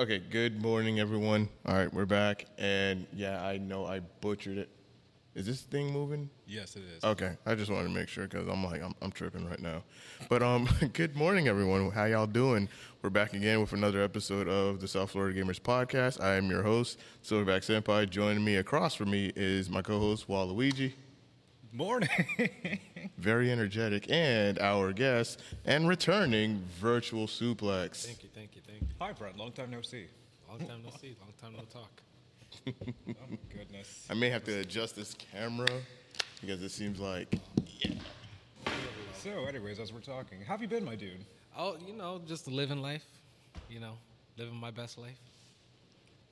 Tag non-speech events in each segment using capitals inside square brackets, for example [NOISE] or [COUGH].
Okay, good morning, everyone. All right, we're back, and yeah, I know I butchered it. Is this thing moving? Yes, it is. Okay, I just wanted to make sure because I'm like I'm, I'm tripping right now. But um, [LAUGHS] good morning, everyone. How y'all doing? We're back again with another episode of the South Florida Gamers Podcast. I am your host, Silverback Senpai. Joining me across from me is my co-host Waluigi. Morning. [LAUGHS] Very energetic, and our guest and returning VirtualSuplex. Thank you, thank you, thank you. Hi, Brett. Long time no see. Long time no see, long time no talk. [LAUGHS] Oh, goodness. I may have to adjust this camera because it seems like So, anyways, as we're talking, how have you been, my dude? Oh, you know, just living life, you know, living my best life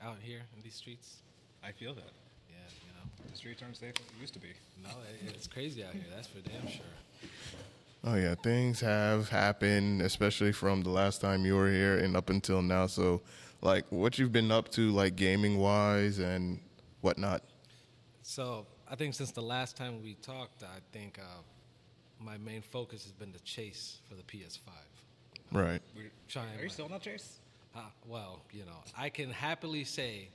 out here in these streets. I feel that. Yeah, you know, The streets aren't safe as they used to be. no, it, it's crazy out here. That's for damn sure. Oh yeah, things have happened, especially from the last time you were here and up until now. So, like, what you've been up to, like gaming wise and whatnot. So I think since the last time we talked, I think uh, my main focus has been the chase for the PS5. Right. We- Trying Are you my- still not Chase? Uh, well, you know, I can happily say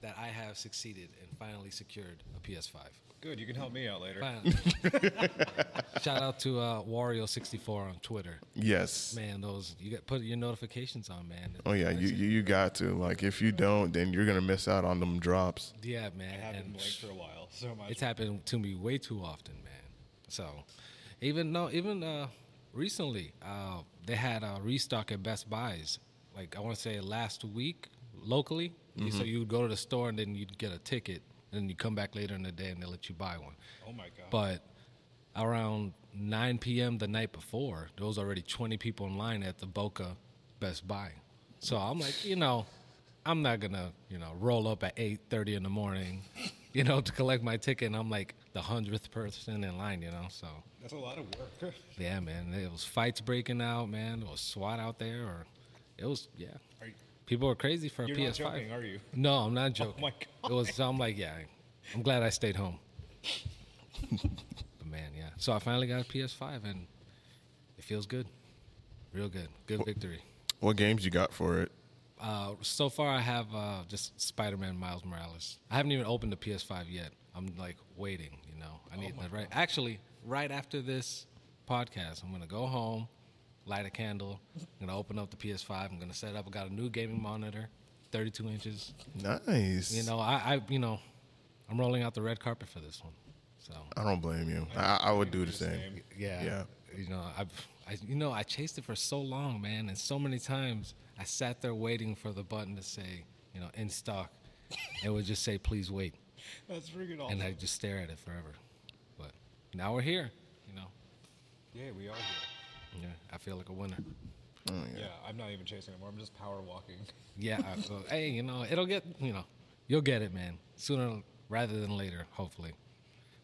that I have succeeded and finally secured a PS5. Good. You can help me out later. [LAUGHS] Shout out to uh, Wario64 on Twitter. Yes. Man, those you got put your notifications on, man. Oh yeah, you, you you got to like if you don't, then you're gonna miss out on them drops. Yeah, man. I haven't and blinked for a while, so much. it's happened to me way too often, man. So, even no, even uh, recently, uh, they had a restock at Best Buys. Like I want to say last week locally. You- So you would go to the store and then you'd get a ticket, and then you come back later in the day and they let you buy one. oh my god. But around 9 p.m. the night before, there was already 20 people in line at the Boca Best Buy. So I'm like, you know, I'm not gonna, you know, roll up at 8:30 in the morning, you know, to collect my ticket. And I'm like the hundredth person in line, you know. So That's a lot of work. yeah, man, It was fights breaking out, man. There was SWAT out there, or it was yeah. Are you, People were crazy for a you're PS5. not joking, are you? No, I'm not joking. Oh my god! It was. So I'm like, yeah. I'm glad I stayed home. but man, yeah. So I finally got a PS5, and it feels good, real good. Good victory. What games you got for it? Uh, so far, I have uh, just Spider-Man Miles Morales. I haven't even opened the PS5 yet. I'm like waiting. You know, I need oh the right. Actually, right after this podcast, I'm gonna go home, light a candle. I'm gonna open up the PS5. I'm gonna set it up. I got a new gaming monitor, 32 inches. Nice. You know, I, I you know, I'm rolling out the red carpet for this one. So I don't blame you. I, I would do the same. yeah, Yeah. You know, I've, I, you know, I chased it for so long, man, and so many times I sat there waiting for the button to say, you know, in stock. it would just say, please wait, That's freaking awesome. and I just stare at it forever. But now we're here. You know, yeah, we are here. Yeah, I feel like a winner. Oh, yeah. Yeah, I'm not even chasing anymore. I'm just power walking. [LAUGHS] Yeah, I, so, hey, you know, it'll get, you know, you'll get it, man, sooner rather than later, hopefully.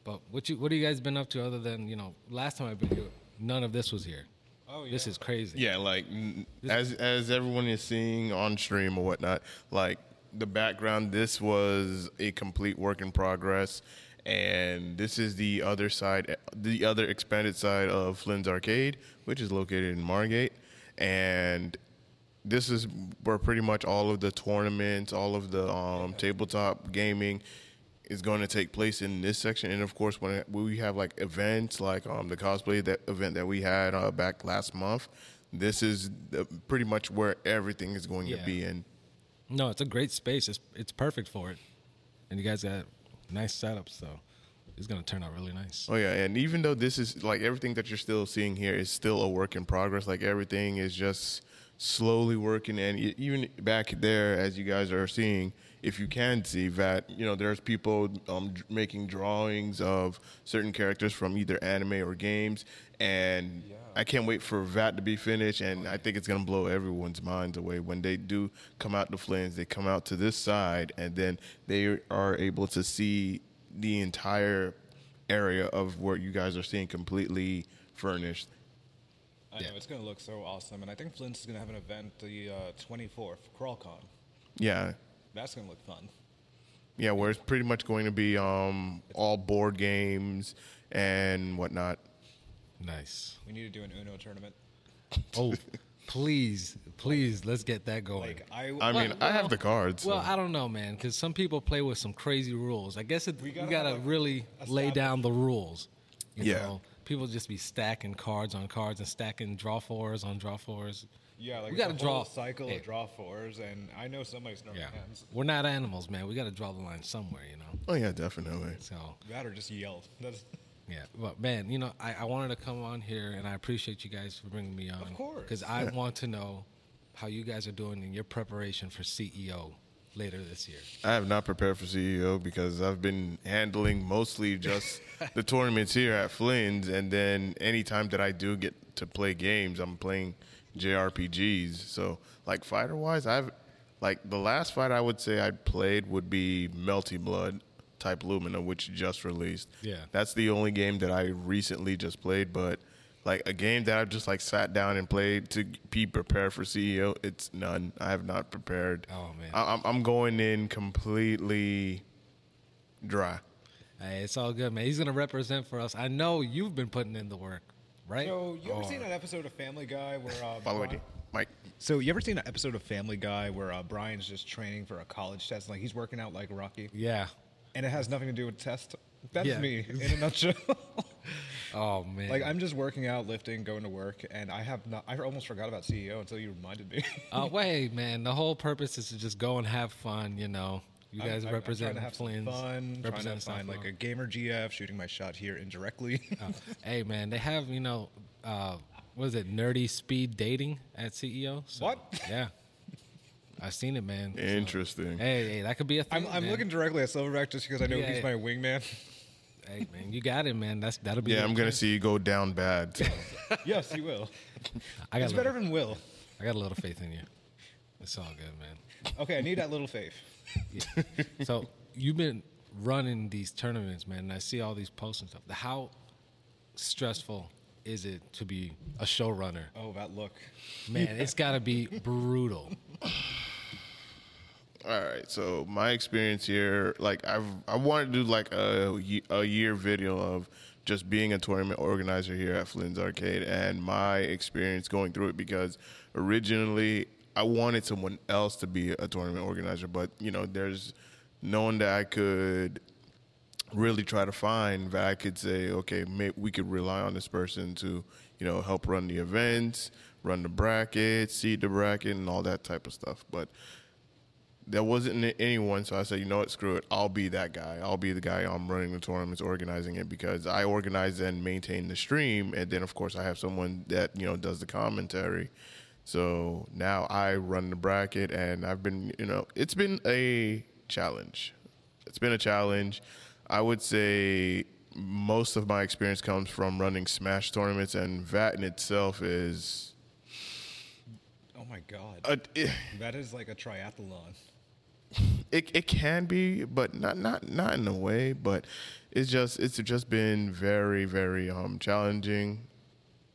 But what you, what have you guys been up to other than, you know, last time I've been here, none of this was here. Oh yeah. This is crazy. Yeah, like n- as as everyone is seeing on stream or whatnot, like the background, this was a complete work in progress, and this is the other side, the other expanded side of Flynn's Arcade, which is located in Margate, and this is where pretty much all of the tournaments, all of the um, tabletop gaming is going to take place in this section. And of course, when we have like events like um, the cosplay that event that we had uh, back last month, this is the, pretty much where everything is going to be in. No, it's a great space. It's it's perfect for it, and you guys got nice setups, so it's gonna turn out really nice. Oh yeah, and even though this is like everything that you're still seeing here is still a work in progress. Like everything is just slowly working, and even back there, as you guys are seeing, if you can see that, you know, there's people um, making drawings of certain characters from either anime or games, and I can't wait for that to be finished. And I think it's gonna blow everyone's minds away when they do come out to Flynn's. They come out to this side, and then they are able to see the entire area of what you guys are seeing completely furnished. I know it's gonna look so awesome, and I think Flynn's is gonna have an event the uh, 24th, CrawlCon. Yeah, That's gonna look fun. yeah, where it's pretty much going to be um, all board games and whatnot. Nice. We need to do an Uno tournament. Oh, [LAUGHS] please, please, let's get that going. Like I, I mean, I have the cards. Well, so- I don't know, man, because some people play with some crazy rules. I guess it, we We gotta, gotta like, really lay down the rules. You Yeah. know, people just be stacking cards on cards and stacking draw fours on draw fours. yeah, like we gotta the whole draw- cycle hey. of draw fours, and I know somebody's throwing Yeah, hands. we're not animals, man. We got to draw the line somewhere, you know. oh yeah, definitely. So That or just yell. That's yeah, but man, you know, I, I wanted to come on here, and I appreciate you guys for bringing me on. Of course. because I want to know how you guys are doing in your preparation for CEO later this year. I have not prepared for CEO because I've been handling mostly just [LAUGHS] the tournaments here at Flynn's, and then anytime that I do get to play games, I'm playing JRPGs. So, like fighter wise, I've like the last fight I would say I played would be Melty Blood type Lumina, which just released. Yeah. that's the only game that I recently just played, but. Like a game that I've just like sat down and played to be prepared for CEO, it's none. I have not prepared. Oh, man. I, I'm I'm going in completely dry. Hey, it's all good, man. He's gonna represent for us. I know you've been putting in the work, right? so. You ever Or- seen an episode of Family Guy where? Uh, By the way, Brian- Mike. So you ever seen an episode of Family Guy where uh, Brian's just training for a college test, like he's working out like Rocky, Yeah. And it has nothing to do with test. That's Yeah. me in a [LAUGHS] nutshell. Oh [LAUGHS] man. like I'm just working out, lifting, going to work, and I have not. I almost forgot about CEO until you reminded me. [LAUGHS] Oh wait, man. The whole purpose is to just go and have fun. You know, you guys I'm, represent I'm trying to have some Flynn's, fun, trying represent to find like a gamer GF, shooting my shot here indirectly. Oh, hey man, they have you know, uh, what is it? Nerdy speed dating at CEO. So, What? Yeah, I've seen it, man. So, Interesting. hey, hey, that could be a thing. I'm, I'm man. looking directly at Silverback just because I know Yeah, he's yeah. my wingman. Hey man, you got it, man. That's that'll be. Yeah, I'm gonna thing. see you go down bad. so. [LAUGHS] yes, you will. I got It's a better little, than Will. I got a little faith in you. It's all good, man. Okay, I need that little faith. [LAUGHS] So you've been running these tournaments, man. And I see all these posts and stuff. How stressful is it to be a showrunner? Oh, that look. Man, it's got to be brutal. [LAUGHS] All right. So my experience here, like I've I wanted to do like a a year video of just being a tournament organizer here at Flynn's Arcade and my experience going through it because originally I wanted someone else to be a tournament organizer, but you know there's no one that I could really try to find that I could say, okay, we could rely on this person to, you know, help run the events, run the bracket, seed the bracket, and all that type of stuff. But there wasn't anyone, so I said, you know what, screw it. I'll be that guy. I'll be the guy. I'm running the tournaments, organizing it because I organize and maintain the stream, and then of course I have someone that you know does the commentary. So now I run the bracket, and I've been, you know, it's been a challenge. It's been a challenge. I would say most of my experience comes from running Smash tournaments, and that in itself is Oh my god. it, eh. that is like a triathlon. It, it can be, but not not not in a way. But it's just it's just been very very um challenging,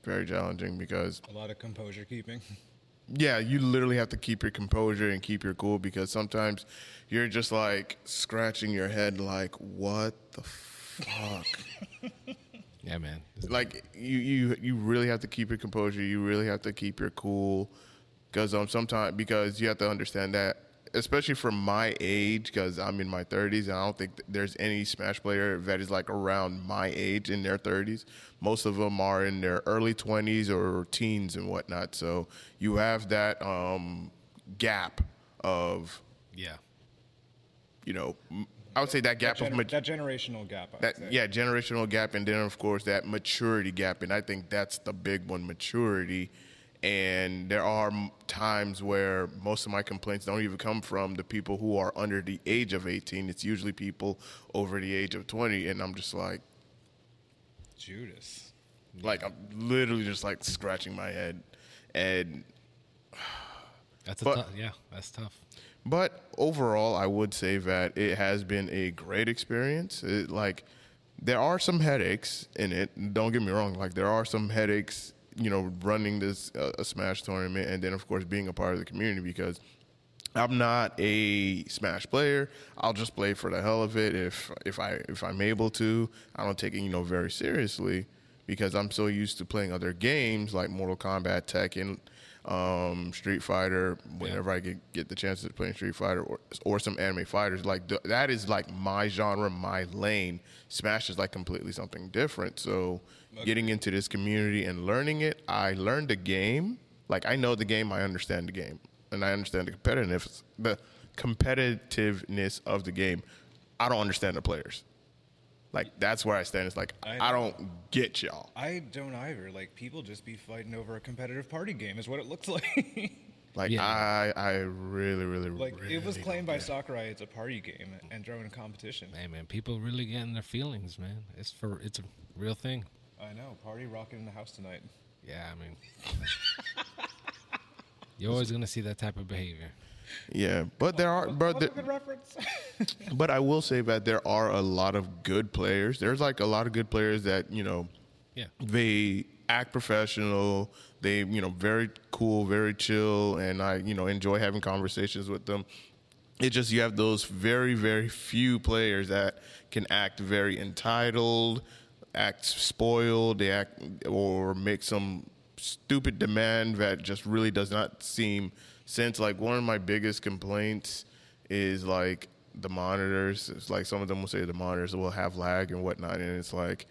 very challenging because A lot of composure keeping. [LAUGHS] yeah, you literally have to keep your composure and keep your cool because sometimes you're just like scratching your head like what the fuck. [LAUGHS] Yeah, man. like you you you really have to keep your composure. You really have to keep your cool because um sometimes because you have to understand that especially for my age because I'm in my 30s and I don't think there's any Smash player that is like around my age in their 30s. Most of them are in their early 20s or teens and whatnot. So you have that um gap of Yeah. you know I would say that gap Gener- of mat- that generational gap. I that yeah generational gap and then of course that maturity gap and i think that's the big one maturity and there are times where most of my complaints don't even come from the people who are under the age of 18 it's usually people over the age of 20 and i'm just like Judas. like i'm literally just like scratching my head and [SIGHS] That's a But- tough. Yeah, that's tough. But overall, I would say that it has been a great experience. It, like, there are some headaches in it. Don't get me wrong. Like, there are some headaches, you know, running this uh, a Smash tournament, and then of course being a part of the community because I'm not a Smash player. I'll just play for the hell of it if if I if I'm able to. I don't take it you know very seriously because I'm so used to playing other games like Mortal Kombat, Tekken. Um, Street Fighter. Whenever I get get the chance to play Street Fighter or, or some anime fighters, like th- that is like my genre, my lane. Smash is like completely something different. So getting into this community and learning it, I learned the game. Like I know the game, I understand the game, and I understand the competitiveness, the competitiveness of the game. I don't understand the players. Like that's where I stand. It's like I I, don't get y'all. I don't either. Like people just be fighting over a competitive party game is what it looks [LAUGHS] like. Like Yeah. I, I really, really, like really it was claimed by don't get it. Sakurai it's a party game and drone competition. Hey man, people really getting their feelings, man. It's for it's a real thing. I know. Party rocking in the house tonight. Yeah, I mean, [LAUGHS] you're always gonna see that type of behavior. Yeah, but there are, but What's a there, good reference? [LAUGHS] but I will say that there are a lot of good players. There's like a lot of good players that you know Yeah, they act professional. They, you know, very cool, very chill, and I, you know, enjoy having conversations with them. It just you have those very, very few players that can act very entitled, act spoiled, they act or make some stupid demand that just really does not seem sense. Like one of my biggest complaints is like the monitors. It's like some of them will say the monitors will have lag and whatnot, and it's like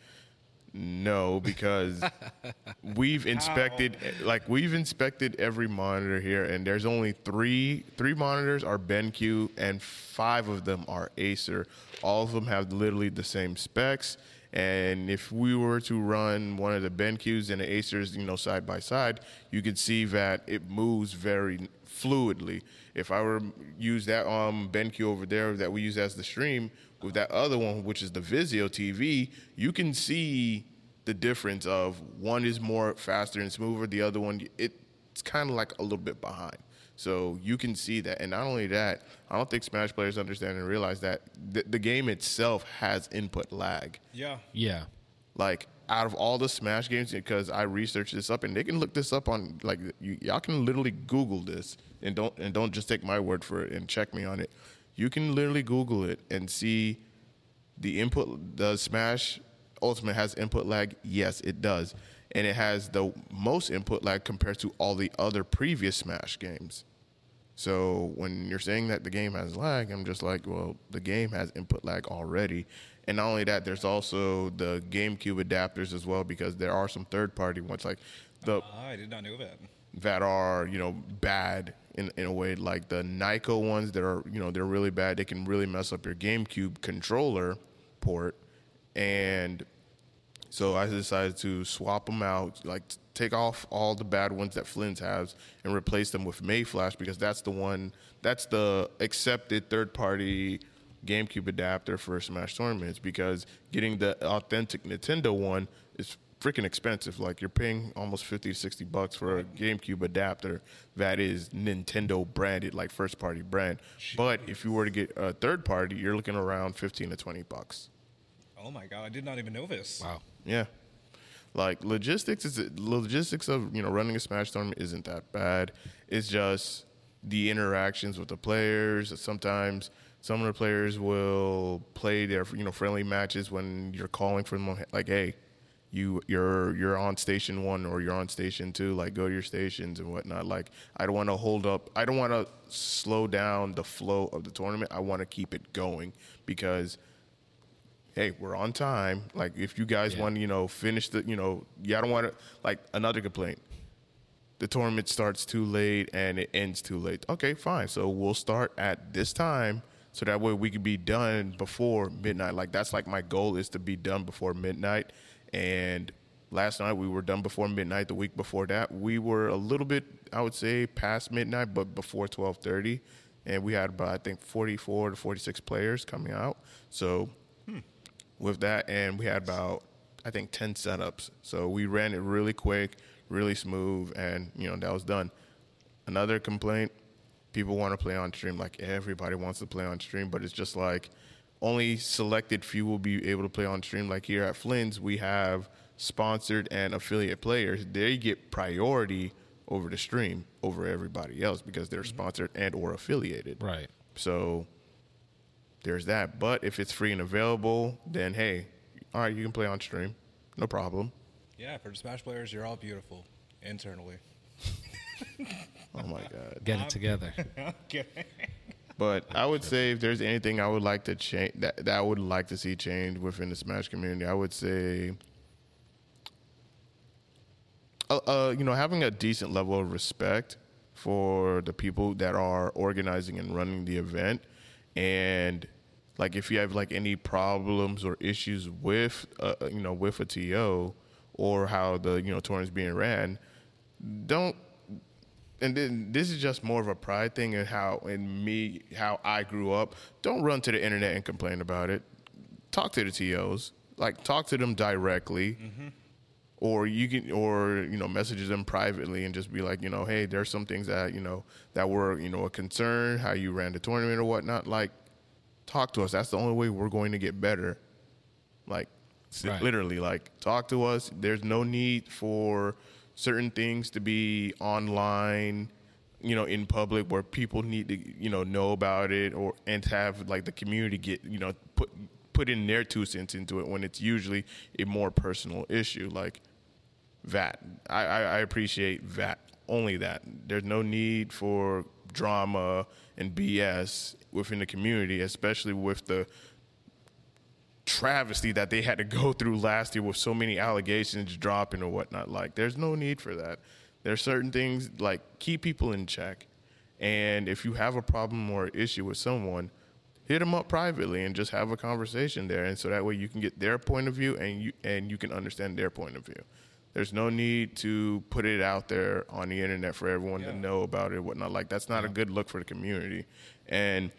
no, because [LAUGHS] we've inspected like we've inspected every monitor here, and there's only three three monitors are BenQ, and five of them are Acer. All of them have literally the same specs. And if we were to run one of the BenQs and the Acers, you know, side by side, you could see that it moves very fluidly. If I were to use that um, BenQ over there that we use as the stream with that other one, which is the Vizio TV, you can see the difference of one is more faster and smoother, the other one it's kind of like a little bit behind. So you can see that, and not only that, I don't think Smash players understand and realize that the, the game itself has input lag yeah. yeah, like out of all the smash games because i researched this up and they can look this up on like you, y'all can literally google this and don't and don't just take my word for it and check me on it. You can literally google it and see the input does smash ultimate has input lag. Yes it does. And it has the most input lag compared to all the other previous smash games. So when you're saying that the game has lag, I'm just like, well, the game has input lag already. And not only that, there's also the GameCube adapters as well because there are some third-party ones like the Ah, I did not know that. that are you know bad in in a way like the Nyko ones that are you know they're really bad. They can really mess up your GameCube controller port, and so I decided to swap them out, like take off all the bad ones that Flynn's has and replace them with Mayflash because that's the one that's the accepted third party GameCube adapter for Smash tournaments because getting the authentic Nintendo one is freaking expensive. Like you're paying almost 50 to 60 bucks for a GameCube adapter that is Nintendo branded, like first party brand. But if you were to get a third party, you're looking around 15 to 20 bucks. Oh my god, I did not even know this. wow. Yeah. Like logistics is logistics of you know running a Smash tournament isn't that bad. It's just the interactions with the players. Sometimes some of the players will play their you know friendly matches when you're calling for them like hey you you're you're on station one or you're on station two like go to your stations and whatnot like i don't want to hold up i don't want to slow down the flow of the tournament i want to keep it going because hey, we're on time. Like if you guys Yeah. want to, you know, finish the, you know, yeah, I don't want to. Like another complaint, the tournament starts too late and it ends too late. Okay, fine. So we'll start at this time. So that way we can be done before midnight. Like that's like my goal is to be done before midnight. And last night we were done before midnight. The week before that we were a little bit, I would say, past midnight, but before twelve thirty. And we had about I think forty four to forty six players coming out. So hmm. with that, and we had about I think ten setups. So we ran it really quick, really smooth, and you know that was done. Another complaint: people want to play on stream. Like everybody wants to play on stream, but it's just like only selected few will be able to play on stream. Like here at Flynn's, we have sponsored and affiliate players. They get priority over the stream over everybody else because they're mm-hmm. sponsored and or affiliated. Right. So there's that. But if it's free and available, then hey, all right, you can play on stream, no problem. Yeah, for the Smash players, you're all beautiful internally. [LAUGHS] Oh my god. Get it together. [LAUGHS] okay. But I would say if there's anything I would like to change that, that I would like to see change within the Smash community, I would say uh, uh, you know, having a decent level of respect for the people that are organizing and running the event and like if you have like any problems or issues with uh, you know with a TO or how the you know tournament's being ran, don't. And then this is just more of a pride thing and how in me how I grew up. Don't run to the internet and complain about it. Talk to the TOs. Like talk to them directly. Mm-hmm. Or you can, or you know, message them privately and just be like, you know, hey, there's some things that you know that were, you know, a concern, how you ran the tournament or whatnot. Like, talk to us. That's the only way we're going to get better. Like Right. literally, like talk to us. There's no need for certain things to be online, you know, in public where people need to, you know, know about it or and have like the community get, you know, put put in their two cents into it when it's usually a more personal issue. Like that. I, I, I appreciate that. Only that. There's no need for drama and BS within the community, especially with the travesty that they had to go through last year with so many allegations dropping or whatnot. Like, there's no need for that. There's certain things like keep people in check, and if you have a problem or issue with someone, hit them up privately and just have a conversation there, and so that way you can get their point of view and you and you can understand their point of view. There's no need to put it out there on the internet for everyone to know about it, whatnot. Like that's not a good look for the community, and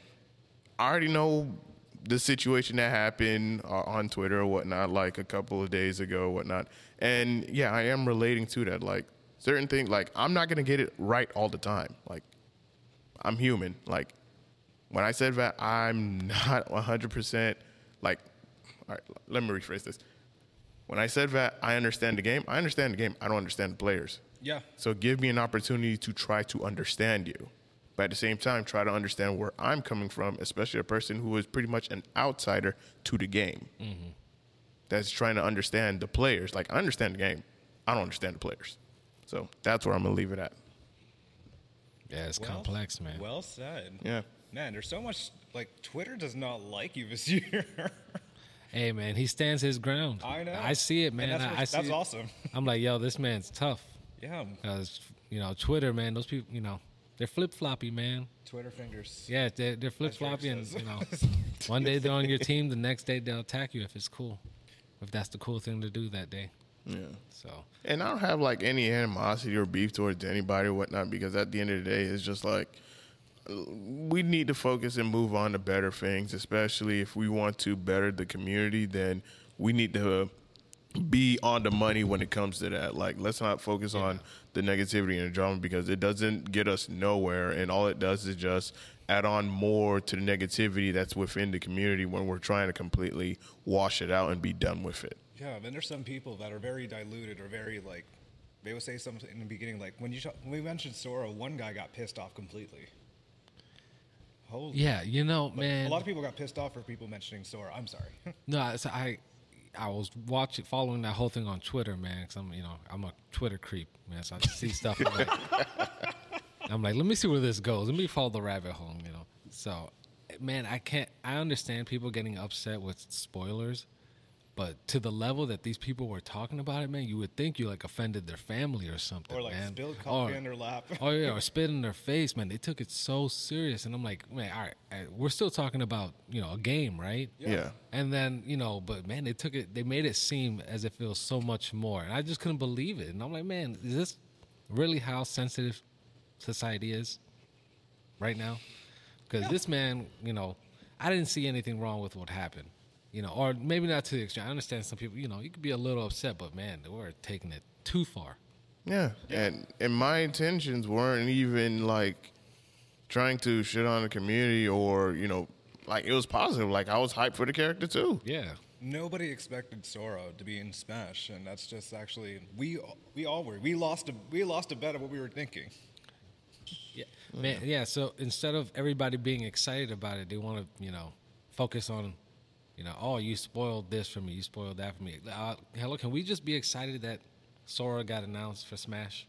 I already know the situation that happened uh, on Twitter or whatnot, like a couple of days ago, or whatnot. And yeah, I am relating to that. Like certain things, like I'm not gonna get it right all the time. Like I'm human. Like when I said that, I'm [LAUGHS] not 100 percent like. All right, let me rephrase this. When I said that, I understand the game. I understand the game. I don't understand the players. Yeah. So give me an opportunity to try to understand you. But at the same time, try to understand where I'm coming from, especially a person who is pretty much an outsider to the game. Mm-hmm. That's trying to understand the players. Like, I understand the game. I don't understand the players. So that's where I'm going to leave it at. Yeah, it's Well- complex, man. Well said. Yeah. Man, there's so much like Twitter does not like you this [LAUGHS] year. hey, man, he stands his ground. I know. I see it, And man. that's I, what- I see that's it. awesome. I'm like, yo, this man's tough. yeah. Because, you know, Twitter, man, those people, you know, they're flip floppy, man. Twitter fingers. Yeah, they're, they're flip floppy, and you know, [LAUGHS] one day they're on your team, the next day they'll attack you if it's cool, if that's the cool thing to do that day. Yeah. So And I don't have like any animosity or beef towards anybody or whatnot because at the end of the day, it's just like we need to focus and move on to better things, especially if we want to better the community, then we need to be on the money when it comes to that. Like, let's not focus on the negativity and the drama because it doesn't get us nowhere. And all it does is just add on more to the negativity that's within the community when we're trying to completely wash it out and be done with it. Yeah, and there's some people that are very diluted or very like they would say something in the beginning like when you talk, when we mentioned Sora, one guy got pissed off completely. Holy yeah, you know, Like, man. A lot of people got pissed off for people mentioning Sora. I'm sorry. [LAUGHS] No, I- so I, was watching, following that whole thing on Twitter, man. Because I'm, you know, I'm a Twitter creep, man. So I see stuff. I'm like, [LAUGHS] I'm like, let me see where this goes. Let me follow the rabbit hole, you know. So, man, I can't. I understand people getting upset with spoilers, but to the level that these people were talking about it, man, you would think you like offended their family or something, or like man. spilled Or- coffee in their lap. Oh yeah, or [LAUGHS] spit in their face, man. They took it so serious, and I'm like, man, all right, all right, we're still talking about you know a game, right? Yeah. And then you know, but man, they took it. They made it seem as if it was so much more, and I just couldn't believe it. And I'm like, man, is this really how sensitive society is right now? Because this man, you know, I didn't see anything wrong with what happened, you know, or maybe not to the extreme. I understand some people, you know, you could be a little upset, but man, they were taking it too far. Yeah. And and my intentions weren't even like trying to shit on the community or, you know, like it was positive. Like I was hyped for the character too. Yeah. Nobody expected Sora to be in Smash, and that's just actually we we all were. We lost a we lost a bet of what we were thinking. Yeah, man. Yeah. So instead of everybody being excited about it, they want to, you know, focus on, you know, oh, you spoiled this for me, you spoiled that for me. Uh, hello, can we just be excited that Sora got announced for Smash?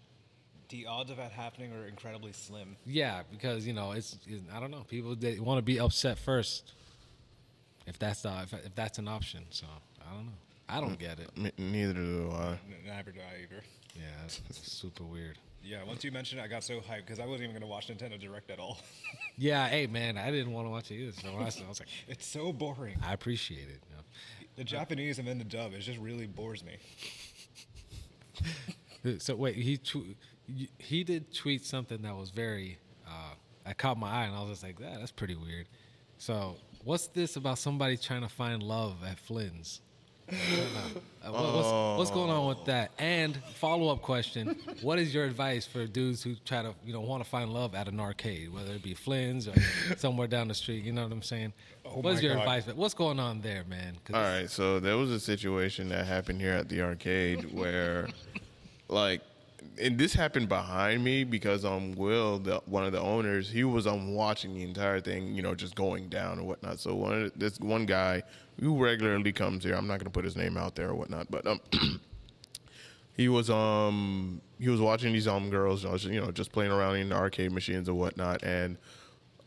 The odds of that happening are incredibly slim. Yeah, because you know it's, it's I don't know people they want to be upset first. If that's the if, if that's an option, so I don't know. I don't get it. Neither do I. N- Never do I either. Yeah, it's, it's super weird. Yeah, once you mentioned it, I got so hyped because I wasn't even going to watch Nintendo Direct at all. [LAUGHS] Yeah, hey man, I didn't want to watch it either. So I was, I was like, [LAUGHS] it's so boring. I appreciate it. You know? The Japanese and then the dub, it just really bores me. [LAUGHS] So wait, he tw- he did tweet something that was very uh, that caught my eye, and I was just like, that, that's pretty weird. So what's this about somebody trying to find love at Flynn's? Uh, what- what's, what's going on with that? And follow up question: What is your advice for dudes who try to you know want to find love at an arcade, whether it be Flynn's or [LAUGHS] somewhere down the street? You know what I'm saying? Oh what is your God. advice? What's going on there, man? All right, so there was a situation that happened here at the arcade where, [LAUGHS] like, and this happened behind me because um Will, the, one of the owners, he was um watching the entire thing, you know, just going down and whatnot. So one the- this one guy who regularly comes here, I'm not gonna put his name out there or whatnot, but um. [CLEARS THROAT] He was um he was watching these um girls, you know, just playing around in the arcade machines and whatnot, and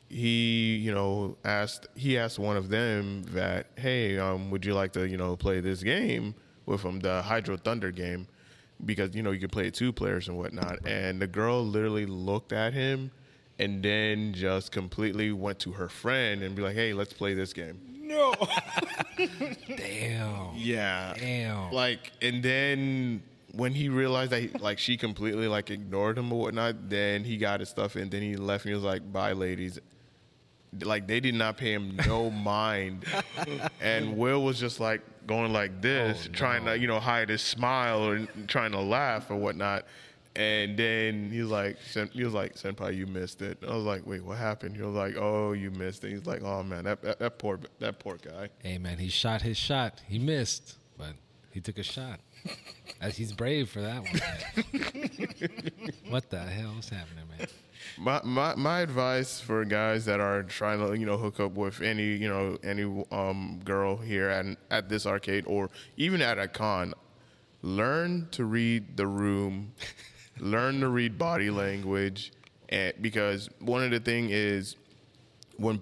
he you know asked he asked one of them that hey um would you like to you know play this game with him the hydro thunder game because you know you could play it two players and whatnot. And the girl literally looked at him and then just completely went to her friend and be like hey let's play this game. No. [LAUGHS] damn, yeah. Damn. like and then when he realized that he, like she completely like ignored him or whatnot then he got his stuff and then he left and he was like bye ladies like they did not pay him no [LAUGHS] mind and [LAUGHS] will was just like going like this Oh, trying no. to you know hide his smile or trying to laugh or whatnot and then he was like "Sen- he was like senpai you missed it i was like wait what happened he was like oh you missed it he's like oh man that, that, that poor that poor guy Hey man, he shot his shot. He missed, but he took a shot. As he's brave for that one. [LAUGHS] what the hell is happening, man? My, my my advice for guys that are trying to you know hook up with any you know any um girl here at at this arcade or even at a con, learn to read the room, [LAUGHS] learn to read body language, and because one of the thing is when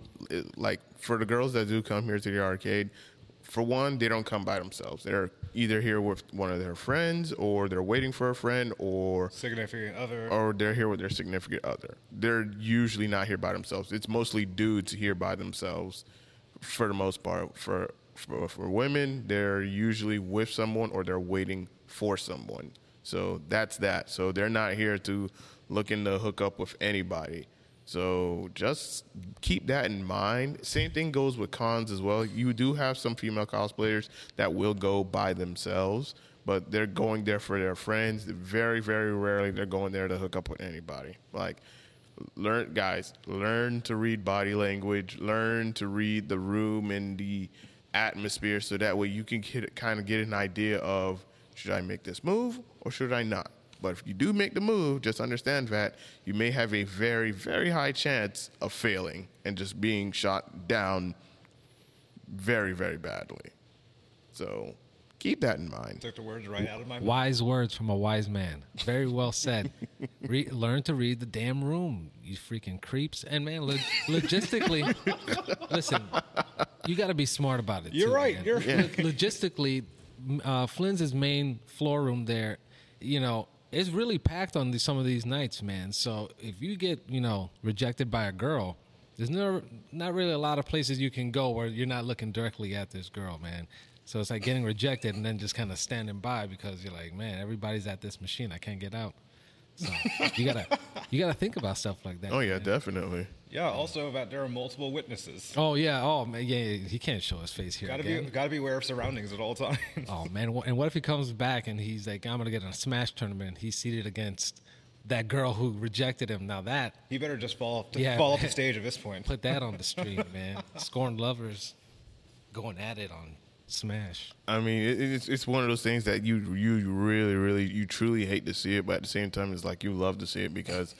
like for the girls that do come here to the arcade, for one, they don't come by themselves. They're either here with one of their friends, or they're waiting for a friend, or Significant other. or they're here with their significant other. They're usually not here by themselves. It's mostly dudes here by themselves for the most part. For for, for women, they're usually with someone or they're waiting for someone. So that's that. So they're not here to looking to hook up with anybody. So just keep that in mind. Same thing goes with cons as well. You do have some female cosplayers that will go by themselves, but they're going there for their friends. Very, very rarely they're going there to hook up with anybody. Like learn guys, learn to read body language, learn to read the room and the atmosphere so that way you can get, kind of get an idea of should I make this move or should I not? But if you do make the move, just understand that you may have a very, very high chance of failing and just being shot down very, very badly. So keep that in mind. Took the words right out of my mouth. Wise words from a wise man. Very well said. [LAUGHS] Re- learn to read the damn room, you freaking creeps. And man, lo- logistically, [LAUGHS] listen, you got to be smart about it. You're too, right, man. you're Lo- logistically, m- uh, Flynn's main floor room there, you know, it's really packed on these, some of these nights, man. So if you get, you know, rejected by a girl, there's no, not really a lot of places you can go where you're not looking directly at this girl, man. So it's like getting rejected and then just kind of standing by because you're like, man, everybody's at this machine. I can't get out. So you gotta, you gotta think about stuff like that. Oh yeah, man. definitely. Yeah. Also, that there are multiple witnesses. Oh yeah. Oh man. Yeah. yeah, He can't show his face here Gotta again. be, gotta be aware of surroundings at all times. Oh man, and what if he comes back and he's like, I'm gonna get in a smash tournament. He's seated against that girl who rejected him. Now that He better just fall off, the, Yeah, fall off the [LAUGHS] stage at this point. put that on the stream, man. Scorned lovers going at it on Smash. I mean, it, it's it's one of those things that you you really really you truly hate to see it, but at the same time, it's like you love to see it because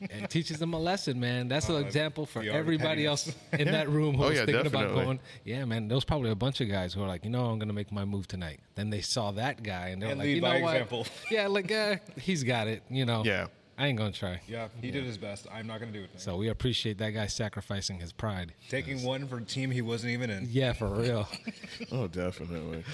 And [LAUGHS] it teaches them a lesson, man. That's an Uh, example for the art of everybody else [LAUGHS] in that room who Oh, was yeah, thinking about going. Yeah, man. There was probably a bunch of guys who are like, you know, I'm gonna make my move tonight. Then they saw that guy and they're And like, lead you know by what? example. Yeah, like uh, he's got it. You know. Yeah. I ain't gonna try. Yeah, he did his best. I'm not gonna do it. So we appreciate that guy sacrificing his pride. Taking one for a team he wasn't even in. Yeah, for real. [LAUGHS] Oh, definitely.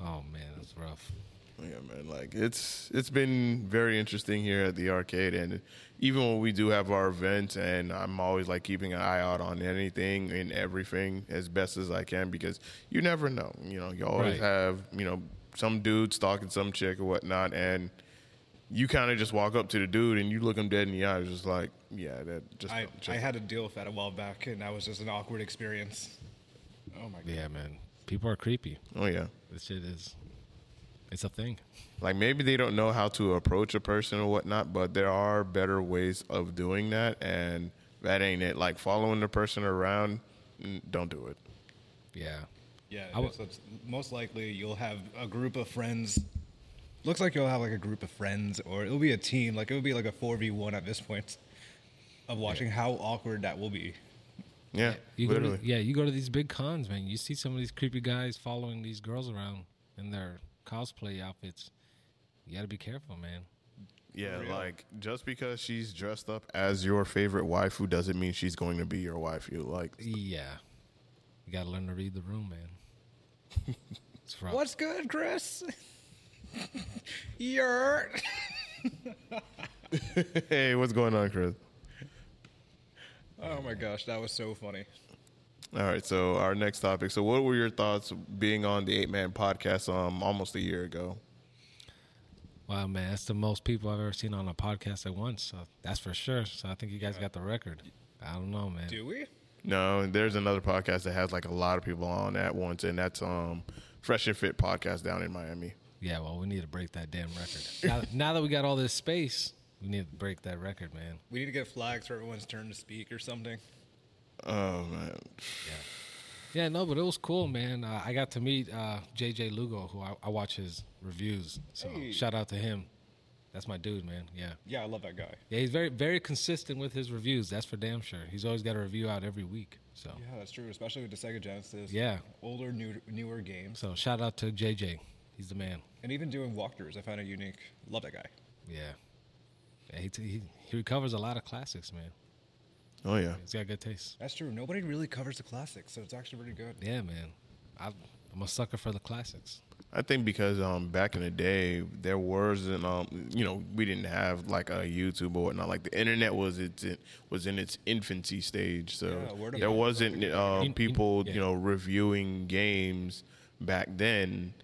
oh man, that's rough. Yeah, man. Like it's it's been very interesting here at the arcade, and even when we do have our events, and I'm always like keeping an eye out on anything and everything as best as I can because you never know. You know, you always Right. have you know some dude stalking some chick or whatnot, and you kind of just walk up to the dude and you look him dead in the eyes, just like, yeah, that just. I, just I had to deal with that a while back, and that was just an awkward experience. Oh my god. Yeah, man. People are creepy. oh yeah. This shit is. It's a thing. Like maybe they don't know how to approach a person or whatnot, but there are better ways of doing that, and that ain't it. Like following the person around, mm, don't do it. Yeah. Yeah, I w- so it's most likely you'll have a group of friends. Looks like you'll have like a group of friends, or it'll be a team. Like it will be like a four v one at this point, of watching how awkward that will be. Yeah, You go literally. to, yeah, you go to these big cons, man. You see some of these creepy guys following these girls around in their cosplay outfits. You got to be careful, man. Yeah, real. like just because she's dressed up as your favorite waifu doesn't mean she's going to be your waifu. Like, Yeah. You got to learn to read the room, man. [LAUGHS] It's. What's good, Chris? [LAUGHS] You're. [LAUGHS] hey, what's going on, Chris? Oh my gosh, that was so funny. All right, so our next topic. So, what were your thoughts being on the Eight Man Podcast um almost a year ago? Wow, man. That's the most people I've ever seen on a podcast at once. So that's for sure. So I think you guys got the record. I don't know, man. Do we? No, there's another podcast that has like a lot of people on at once, and that's um Fresh and Fit podcast down in Miami. Yeah, well, we need to break that damn record. now, [LAUGHS] now that we got all this space, we need to break that record, man. We need to get flags for everyone's turn to speak or something. Oh man, Yeah, Yeah, no, but it was cool, man. Uh, I got to meet uh, JJ Lugo, who I, I watch his reviews. So Hey. shout out to him. That's my dude, man. Yeah, Yeah, I love that guy. yeah. He's very, very consistent with his reviews. That's for damn sure. He's always got a review out every week. So, Yeah, that's true, especially with the Sega Genesis. Yeah. Older, new, newer games. so shout out to JJ. He's the man. And even doing walkthroughs, I find it unique. Love that guy. Yeah, yeah. He he, he recovers a lot of classics, man. oh yeah, He's got good taste. That's true. Nobody really covers the classics, so it's actually pretty good. Yeah, man. I, I'm a sucker for the classics. I think because um back in the day there wasn't um you know we didn't have like a YouTube or whatnot like the internet was its it was in its infancy stage so Yeah, there wasn't uh, In- in- people yeah. you know reviewing games back then.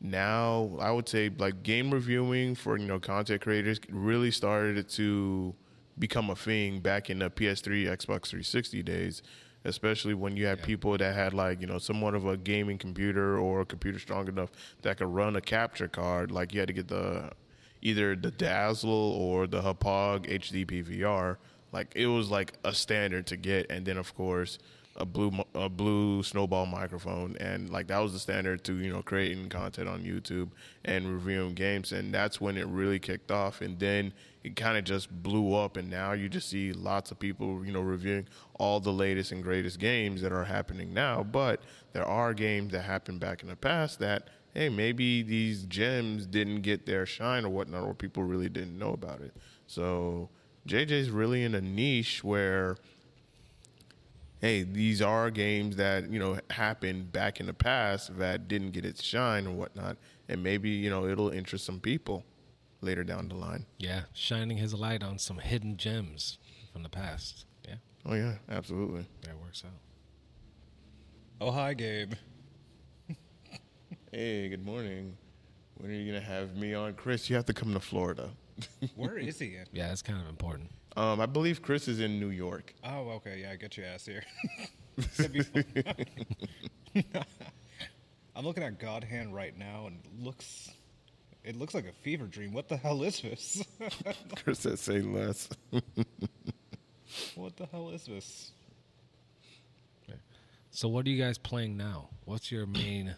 Now I would say like game reviewing for you know content creators really started to become a thing back in the PS3 Xbox 360 days especially when you had people that had like you know somewhat of a gaming computer or a computer strong enough that could run a capture card. Like you had to get the either the dazzle or the Hauppauge hd pvr like it was like a standard to get. And then of course a blue a blue snowball microphone and like that was the standard to you know creating content on YouTube and reviewing games and that's when it really kicked off and then it kind of just blew up and now you just see lots of people you know reviewing all the latest and greatest games that are happening now but there are games that happened back in the past that hey maybe these gems didn't get their shine or whatnot or people really didn't know about it. So JJ's really in a niche where hey, these are games that you know happened back in the past that didn't get its shine and whatnot, and maybe you know it'll interest some people later down the line. Yeah, shining his light on some hidden gems from the past. Yeah, Oh yeah, absolutely. that works out. Oh, hi, Gabe. Hey, good morning. When are you gonna have me on, Chris? You have to come to Florida. Where is he? Yeah, it's kind of important. Um, I believe Chris is in New York. Oh, okay. Yeah, I get your ass here. [LAUGHS] [LAUGHS] That'd be fun. [LAUGHS] I'm looking at God Hand right now, and it looks, it looks like a fever dream. What the hell is this? Chris said, "Say less." what the hell is this? So, what are you guys playing now? What's your main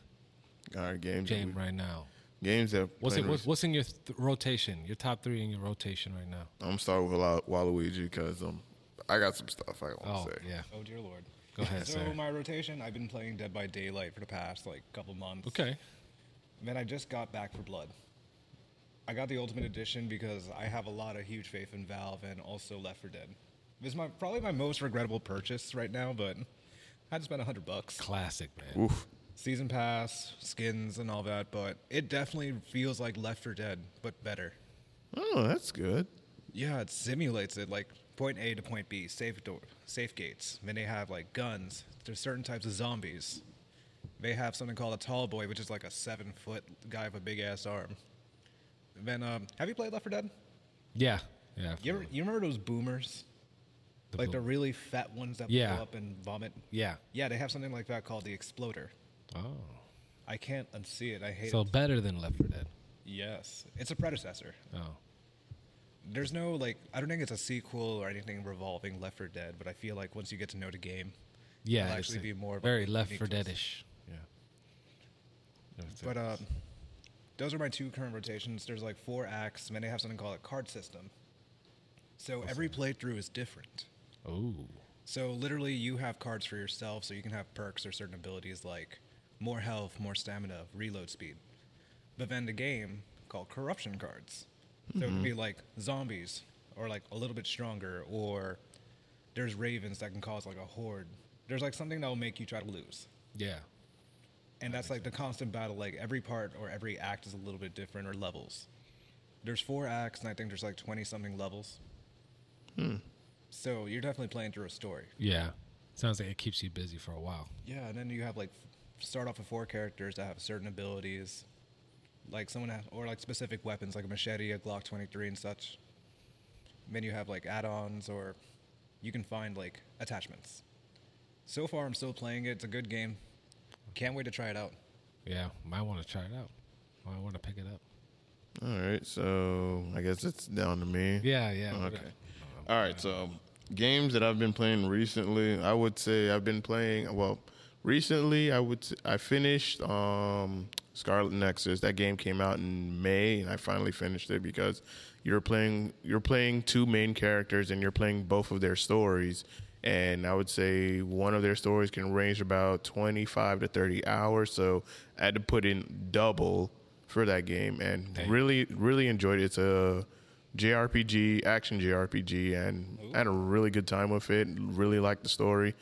All right, games. game right now? Games that What's playing it? What's, what's in your th- rotation? Your top three in your rotation right now? I'm starting with Wa- Waluigi because um, I got some stuff I want to Oh say. yeah. Oh dear lord. Go ahead, So sir. my rotation, I've been playing Dead by Daylight for the past like couple months. Okay. Then I just got Back 4 Blood. I got the Ultimate Edition because I have a lot of huge faith in Valve and also Left 4 Dead. It's my probably my most regrettable purchase right now, but I had to spend hundred bucks. Classic, man. Oof. Season pass, skins, and all that, but it definitely feels like Left 4 Dead, but better. Oh, that's good. Yeah, it simulates it like point A to point B, safe door, safe gates. Then they have like guns. There's certain types of zombies. They have something called a tall boy, which is like a seven foot guy with a big ass arm. Then, um, have you played Left 4 Dead? Yeah. Yeah. You ever, you remember those boomers? The like boom- the really fat ones that Yeah. blow up and vomit? Yeah. Yeah, they have something like that called the Exploder. Oh. I can't unsee it. I hate So it. So better than Left 4 Dead. Yes. It's a predecessor. Oh. There's no like I don't think it's a sequel or anything revolving Left 4 Dead, but I feel like once you get to know the game, Yeah. it'll actually be more of a very Left unique 4 twist. Deadish. Yeah. That's. But um, those are my two current rotations. There's like four acts, and then they have something called a card system. So every playthrough is different. Ooh. So literally, you have cards for yourself, so you can have perks or certain abilities like more health, more stamina, reload speed. But then the game called corruption cards. So it would be like zombies, or like a little bit stronger, or there's ravens that can cause like a horde. There's like something that will make you try to lose. Yeah. And that's like the constant battle. Like every part or every act is a little bit different or levels. There's four acts, and I think there's like 20 something levels. Hmm. So you're definitely playing through a story. Yeah. Sounds like it keeps you busy for a while. Yeah, and then you have like start off with four characters that have certain abilities, like someone have, or like specific weapons like a machete, a Glock 23, and such. Then you have like add-ons, or you can find like attachments. So far, I'm still playing it. It's a good game. Can't wait to try it out. Yeah. Might want to try it out. Might want to pick it up. All right, so I guess it's down to me. Yeah. Yeah. Okay. All right, so games that I've been playing recently, I would say I've been playing. Well, recently I would I finished um, Scarlet Nexus. That game came out in May, and I finally finished it because you're playing you're playing two main characters, and you're playing both of their stories. And I would say one of their stories can range about 25 to 30 hours. So I had to put in double for that game, and Dang. really really enjoyed it. It's a JRPG, action JRPG, and I had a really good time with it. Really liked the story.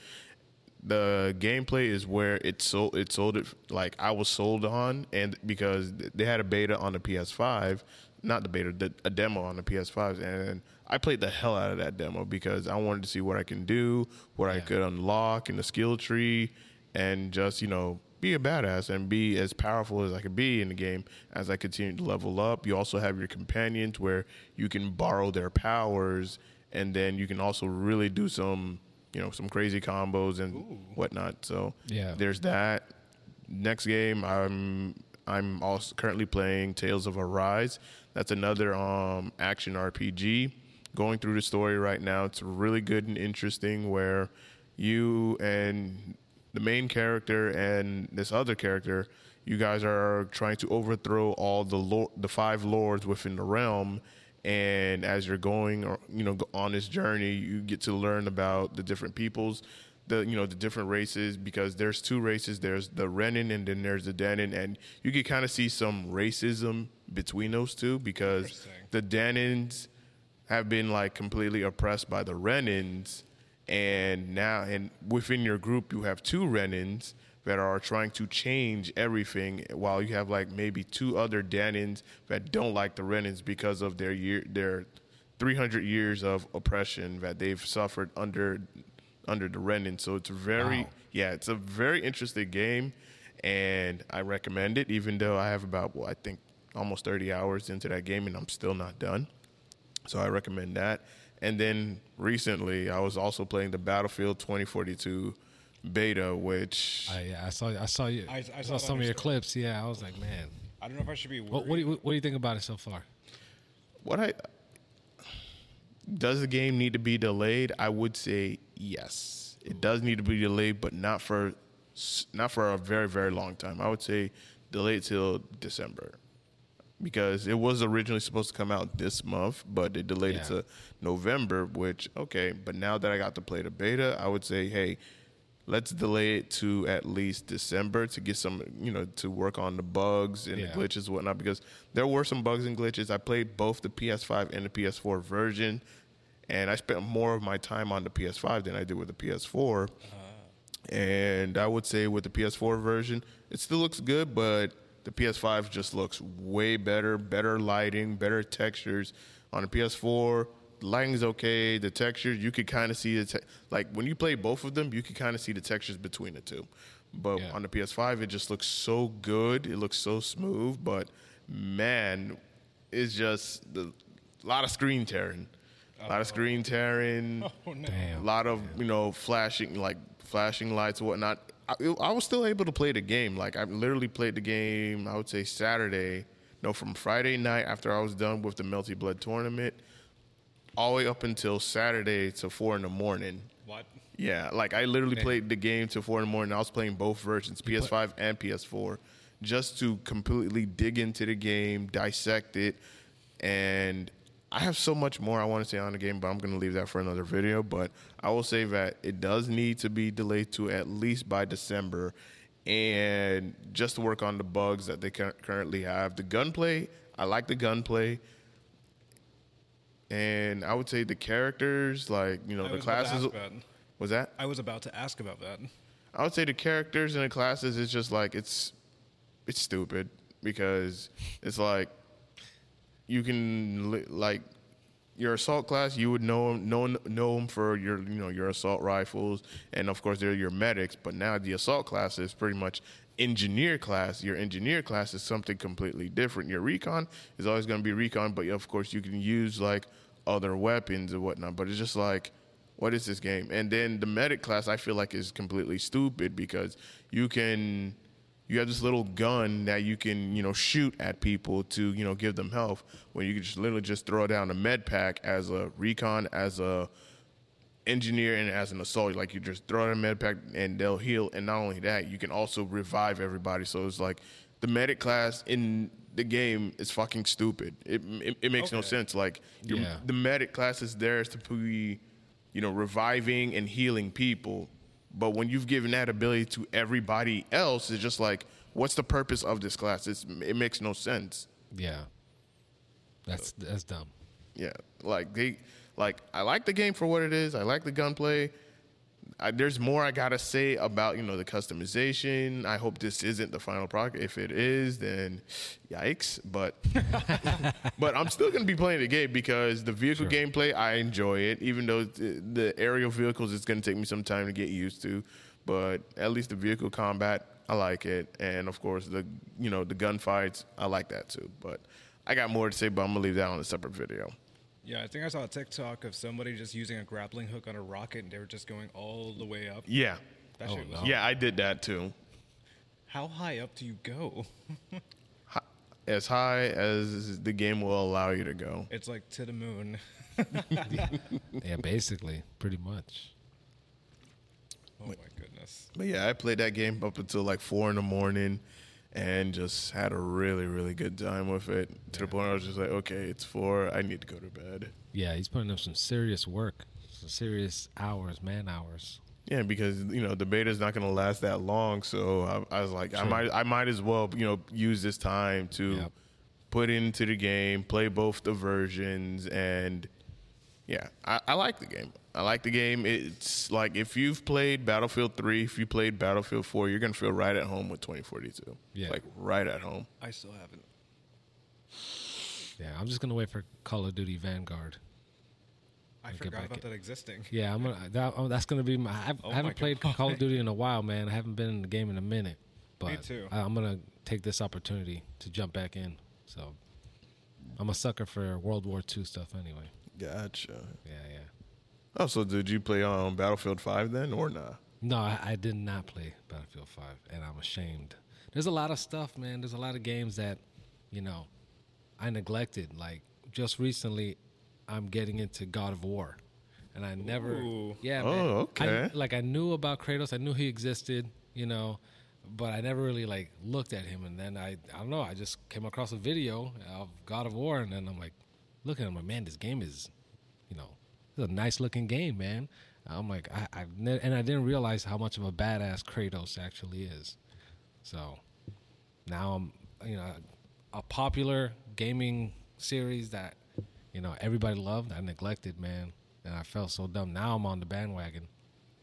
The gameplay is where it sold. It sold it like I was sold on, and because they had a beta on the PS5, not the beta, the, a demo on the PS5, and I played the hell out of that demo because I wanted to see what I can do, what I could unlock in the skill tree, and just you know be a badass and be as powerful as I could be in the game as I continue to level up. You also have your companions where you can borrow their powers, and then you can also really do some you know some crazy combos and whatnot. So Yeah. there's that. Next game, I'm I'm also currently playing Tales of Arise. That's another um, action RPG. Going through the story right now, it's really good and interesting. Where you and the main character and this other character, you guys are trying to overthrow all the lord, the five lords within the realm. And as you're going, or, you know, on this journey, you get to learn about the different peoples, the you know the different races because there's two races. There's the Renan and then there's the Dahnan, and you can kind of see some racism between those two because the Dahnans have been like completely oppressed by the Renans, and now and within your group you have two Renans that are trying to change everything, while you have like maybe two other Dahnans that don't like the Renans because of their year their 300 years of oppression that they've suffered under under the Renan. So it's very Wow. yeah, it's a very interesting game, and I recommend it. Even though I have about well, I think almost 30 hours into that game, and I'm still not done. So I recommend that. And then recently, I was also playing the Battlefield 2042 beta, which I, yeah, I saw. I saw you. I- I, I saw saw some of your your clips. Yeah, I was like, man. I don't know if I should be worried. What, what do you What do you think about it so far? what I does the game need to be delayed? I would say yes. It does need to be delayed, but not for not for a very very long time. I would say delayed till December. because it was originally supposed to come out this month, but they delayed it to November. Which okay, but now that I got to play the beta, I would say, hey, let's delay it to at least December to get some, you know, to work on the bugs and Yeah. the glitches and whatnot. Because there were some bugs and glitches. I played both the PS5 and the PS4 version, and I spent more of my time on the PS5 than I did with the PS4. Uh-huh. And I would say with the PS4 version, it still looks good, but the PS5 just looks way better, better lighting, better textures. On the PS4, the lighting's okay, the textures, you could kind of see the te- like when you play both of them, you could kind of see the textures between the two. But Yeah. on the PS5, it just looks so good. It looks so smooth, but man, it's just the, a lot of screen tearing. A lot of screen tearing. Oh, [LAUGHS] oh no. Damn. A lot of you know flashing like flashing lights and whatnot. I, I was still able to play the game. Like I literally played the game. I would say Saturday, no, from Friday night after I was done with the Melty Blood tournament, all the way up until Saturday to four in the morning. What? Yeah, like I literally played the game till four in the morning. I was playing both versions, PS5 and PS4, just to completely dig into the game, dissect it, and I have so much more I want to say on the game, but I'm going to leave that for another video. But I will say that it does need to be delayed to at least by December, and just to work on the bugs that they currently have. The gunplay, I like the gunplay. And I would say the characters, like you know, I the was classes. Was that? I was about to ask about that. I would say the characters in the classes is just like it's it's stupid because it's like you can li- like your assault class you would know know know them for your you know your assault rifles and of course they're your medics but now the assault class is pretty much engineer class your engineer class is something completely different your recon is always going to be recon but of course you can use like other weapons and whatnot but it's just like what is this game? And then the medic class, I feel like is completely stupid because you can, you have this little gun that you can, you know, shoot at people to, you know, give them health. When you can just literally just throw down a med pack as a recon, as a engineer, and as an assault. Like you just throw in a med pack and they'll heal. And not only that, you can also revive everybody. So it's like the medic class in the game is fucking stupid. It it, it makes no sense. Like your, Yeah. the medic class is there to be, you know, reviving and healing people. But when you've given that ability to everybody else, it's just like, what's the purpose of this class? It's, it makes no sense. Yeah. That's that's dumb. Yeah, like they, like I like the game for what it is. I like the gunplay. I, there's more I gotta say about you know the customization. I hope this isn't the final product. If it is, then yikes. But [LAUGHS] but I'm still gonna be playing the game because the vehicle gameplay I enjoy it. Even though the, the aerial vehicles it's gonna take me some time to get used to, but at least the vehicle combat I like it, and of course the you know the gunfights I like that too. But I got more to say, but I'm gonna leave that on a separate video. Yeah, I think I saw a TikTok of somebody just using a grappling hook on a rocket and they were just going all the way up. Yeah. That Oh, shit was no. Yeah, I did that too. How high up do you go? [LAUGHS] As high as the game will allow you to go. It's like to the moon. [LAUGHS] Yeah, basically, pretty much. Oh my goodness. But yeah, I played that game up until like four in the morning and just had a really, really good time with it. To the point where I was just like, okay, it's four. I need to go to bed. Yeah, he's putting up some serious work, some serious hours, man hours. Yeah, because you know the beta is not going to last that long, so I, I was like, I might, I might as well, you know, use this time to Yep. put into the game, play both the versions, and yeah, I, I like the game. I like the game. It's like if you've played Battlefield 3, if you played Battlefield 4, you're gonna feel right at home with 2042. Yeah. like right at home. I still haven't. Yeah, I'm just gonna wait for Call of Duty Vanguard. I forgot about in. that existing. Yeah, I'm gonna. That, oh, that's gonna be my. I've, Oh I haven't my played God. Call of Duty in a while, man. I haven't been in the game in a minute. But too. I, I'm gonna take this opportunity to jump back in. So I'm a sucker for World War II stuff, anyway. Gotcha. Yeah, yeah. Oh, so did you play on Battlefield 5 then, or not? No, I, I did not play Battlefield 5, and I'm ashamed. There's a lot of stuff, man. There's a lot of games that, you know, I neglected. Like just recently, I'm getting into God of War, and I never, Ooh. yeah, Oh, okay. I, like I knew about Kratos, I knew he existed, you know, but I never really like looked at him. And then I, I don't know, I just came across a video of God of War, and then I'm like, looking at him, like, man, this game is, you know, it's a nice looking game, man. I'm like, I, I've ne- and I didn't realize how much of a badass Kratos actually is. So now I'm, you know, a popular gaming series that, you know, everybody loved. I neglected, man, and I felt so dumb. Now I'm on the bandwagon,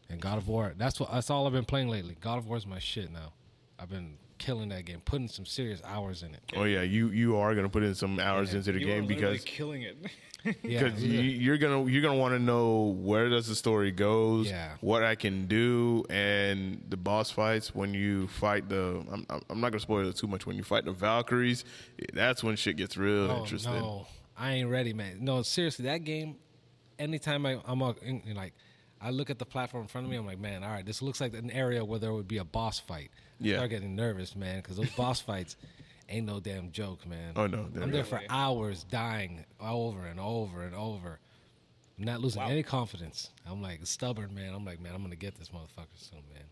and God of War. That's what. That's all I've been playing lately. God of War is my shit now. I've been killing that game, putting some serious hours in it. Oh yeah, you you are gonna put in some hours into the You game literally because killing it. [LAUGHS] [LAUGHS] Yeah, because you, you're gonna you're gonna want to know where does the story goes, Yeah. what I can do, and the boss fights when you fight the. I'm, I'm not gonna spoil it too much. When you fight the Valkyries, that's when shit gets real Oh interesting. no, I ain't ready, man. No, seriously, that game. Anytime I, I'm a, in, in, like, I look at the platform in front of me, I'm like, man, all right, this looks like an area where there would be a boss fight. I Yeah. start getting nervous, man, because those boss [LAUGHS] fights ain't no damn joke, man. Oh, no, I'm there for hours, dying over and over and over. I'm not losing Wow. any confidence. I'm like stubborn, man. I'm like, man, I'm gonna get this motherfucker soon, man.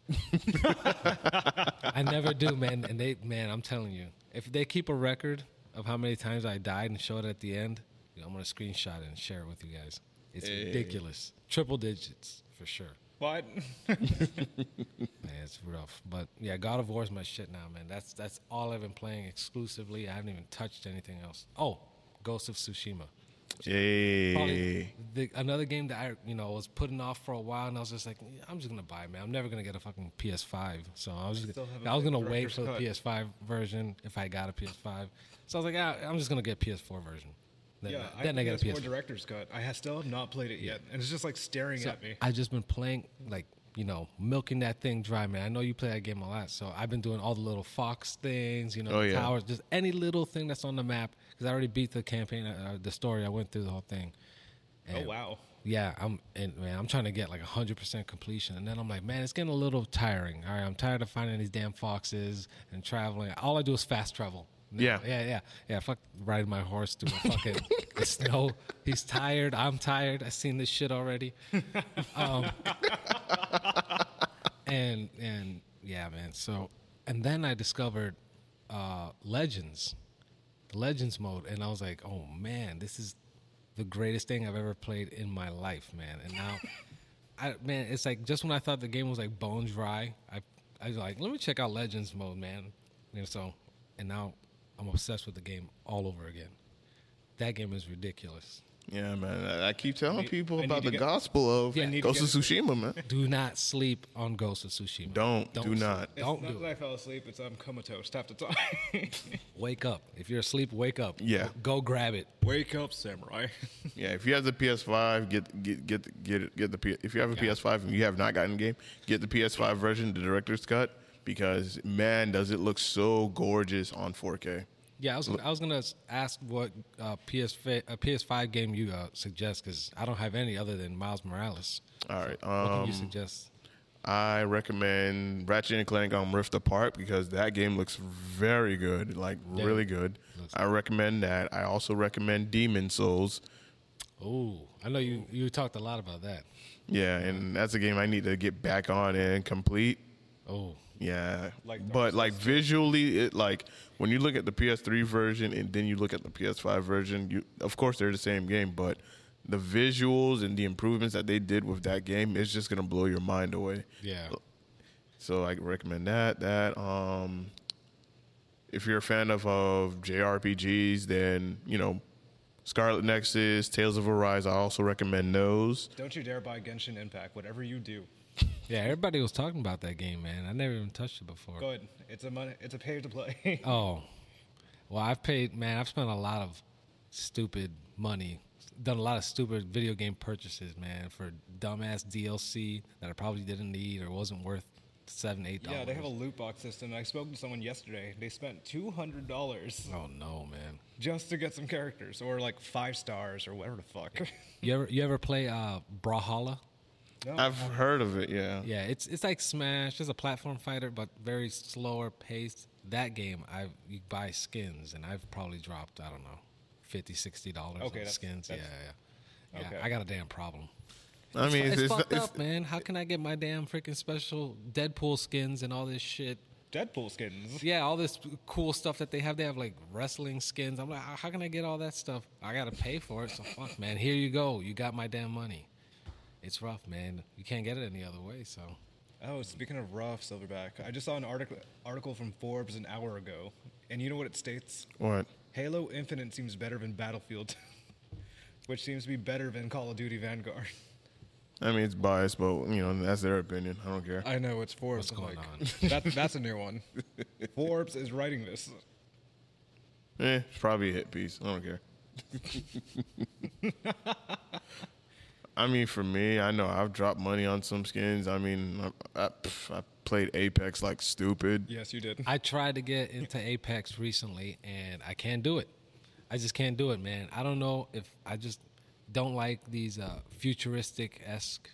[LAUGHS] I never do, man. And they, man, I'm telling you, if they keep a record of how many times I died and show it at the end, you know, I'm gonna screenshot it and share it with you guys. It's ridiculous, triple digits for sure. What? [LAUGHS] Man, it's rough, but yeah, God of War is my shit now, man. That's that's all I've been playing exclusively. I haven't even touched anything else. Oh, Ghost of Tsushima. Yay! The, another game that I you know was putting off for a while, and I was just like, I'm just gonna buy, it, man. I'm never gonna get a fucking PS5, so I was just, Still haven't I was gonna wait Director's for the PS5 version if I got a PS5. So I was like, ah, I'm just gonna get PS4 version. Then, yeah, then I, I, got a PS4 PS4. director's cut. I have still have not played it yet, and it's just like staring So at me. I've just been playing like you know milking that thing dry, man. I know you play that game a lot, so I've been doing all the little fox things, you know, Oh, the yeah. towers, just any little thing that's on the map. Because I already beat the campaign, uh, the story. I went through the whole thing. oh wow. Yeah, I'm and man, I'm trying to get like hundred percent completion, and then I'm like, man, it's getting a little tiring. All right, I'm tired of finding these damn foxes and traveling. All I do is fast travel. Yeah. yeah, yeah, yeah. Fuck riding my horse through [LAUGHS] the fucking snow. He's tired. I'm tired. I've seen this shit already. Um, [LAUGHS] and and yeah, man. So and then I discovered uh, Legends, the Legends mode, and I was like, oh man, this is the greatest thing I've ever played in my life, man. And now, [LAUGHS] I man, it's like just when I thought the game was like bone dry, I I was like, let me check out Legends mode, man. You know, so and now I'm obsessed with the game all over again. That game is ridiculous. Yeah, man. I, I keep telling need- people about the get- gospel of Yeah, I need Ghost of Tsushima, man. Do not sleep on Ghost of Tsushima. Don't, Do not. sleep. not. It's Don't not do that it. I fell asleep. It's I'm comatose half the time. [LAUGHS] Wake up. If you're asleep, wake up. Yeah. Go grab it. Wake up, samurai. [LAUGHS] Yeah, if you have the PS5, get get get get it, get the P- if you have a PS5 and you have not gotten the game, get the PS5 version, the director's cut, because man, does it look so gorgeous on 4K. Yeah, I was, I was gonna ask what uh, PS a PS5 game you uh, suggest because I don't have any other than Miles Morales. All right, What can um, you suggest? I recommend Ratchet and Clank on Rift Apart because that game looks very good, like Yeah. really good. I recommend that. I also recommend Demon's Souls. Oh, I know you you talked a lot about that. Yeah, and that's a game I need to get back on and complete. Oh, Yeah, Like but like visually, it like when you look at the PS3 version and then you look at the PS5 version, you of course they're the same game, but the visuals and the improvements that they did with that game is just gonna blow your mind away. yeah. So I recommend that. That um, if you're a fan of of JRPGs, then you know Scarlet Nexus, Tales of Arise. I also recommend those. Don't you dare buy Genshin Impact. Whatever you do, [LAUGHS] Yeah, everybody was talking about that game, man. I never even touched it before. go ahead. It's a money. It's a pay to play. [LAUGHS] Oh, well, I've paid, man. I've spent a lot of stupid money, done a lot of stupid video game purchases, man, for dumbass DLC that I probably didn't need or wasn't worth seven, eight dollars. yeah, they have a loot box system. I spoke to someone yesterday. They spent two hundred dollars Oh no, man. just to get some characters, or like five stars, or whatever the fuck. You ever you ever play uh, Brawlhalla? No, I've heard of it. Yeah. Yeah, it's it's like Smash, just a platform fighter, but very slower paced. That game, I you buy skins, and I've probably dropped I don't know, 50 dollars Okay, on that's- skins. that's- yeah, yeah, yeah. okay. I got a damn problem. I mean, it's, it's, it's, fucked it's- up, man. How can I get my damn freaking special Deadpool skins and all this shit Deadpool skins. Yeah, all this cool stuff that they have. They have like wrestling skins. I'm like, how can I get all that stuff? I gotta pay for it. So fuck, man. Here you go. You got my damn money. It's rough, man. You can't get it any other way. So Oh, speaking of rough, Silverback, I just saw an article article from Forbes an hour ago, and you know what it states? What? Halo Infinite seems better than Battlefield, [LAUGHS] which seems to be better than Call of Duty Vanguard. I mean, it's biased, but you know that's their opinion. I don't care. I know it's Forbes. What's going like, [LAUGHS] That, that's a new one. [LAUGHS] Forbes is writing this. Eh, it's probably a hit piece. I don't care. I mean, for me, I know I've dropped money on some skins. I mean, I, I, I played Apex like stupid. Yes, you did. I tried to get into Apex recently, and I can't do it. I just can't do it, man. I don't know if I just don't like these uh, futuristic esque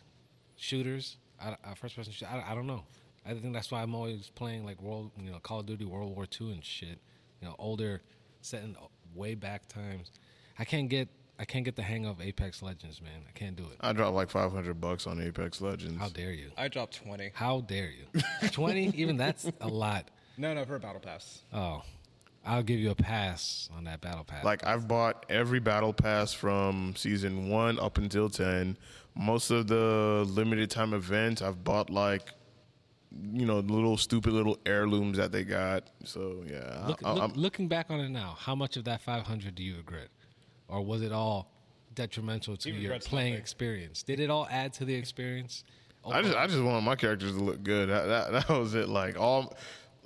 shooters. I, uh, first person shoot. I, I don't know. I think that's why I'm always playing like World, you know, Call of Duty World War II and shit. You know, older, set in way back times. I can't get. I can't get the hang of Apex Legends, man. I can't do it. I dropped like 500 bucks on Apex Legends. How dare you? I dropped 20. How dare you? [LAUGHS] Twenty? Even that's a lot. No, no, for a battle pass. Oh, I'll give you a pass on that battle pass. Like I've bought every battle pass from season one up until ten. Most of the limited time events, I've bought like, you know, little stupid little heirlooms that they got. So yeah, Look, I, look- I'm- looking back on it now, how much of that 500 do you regret, or was it all detrimental to your playing nothing. experience? Did it all add to the experience? I just I just wanted my characters to look good. That, that that was it. Like all,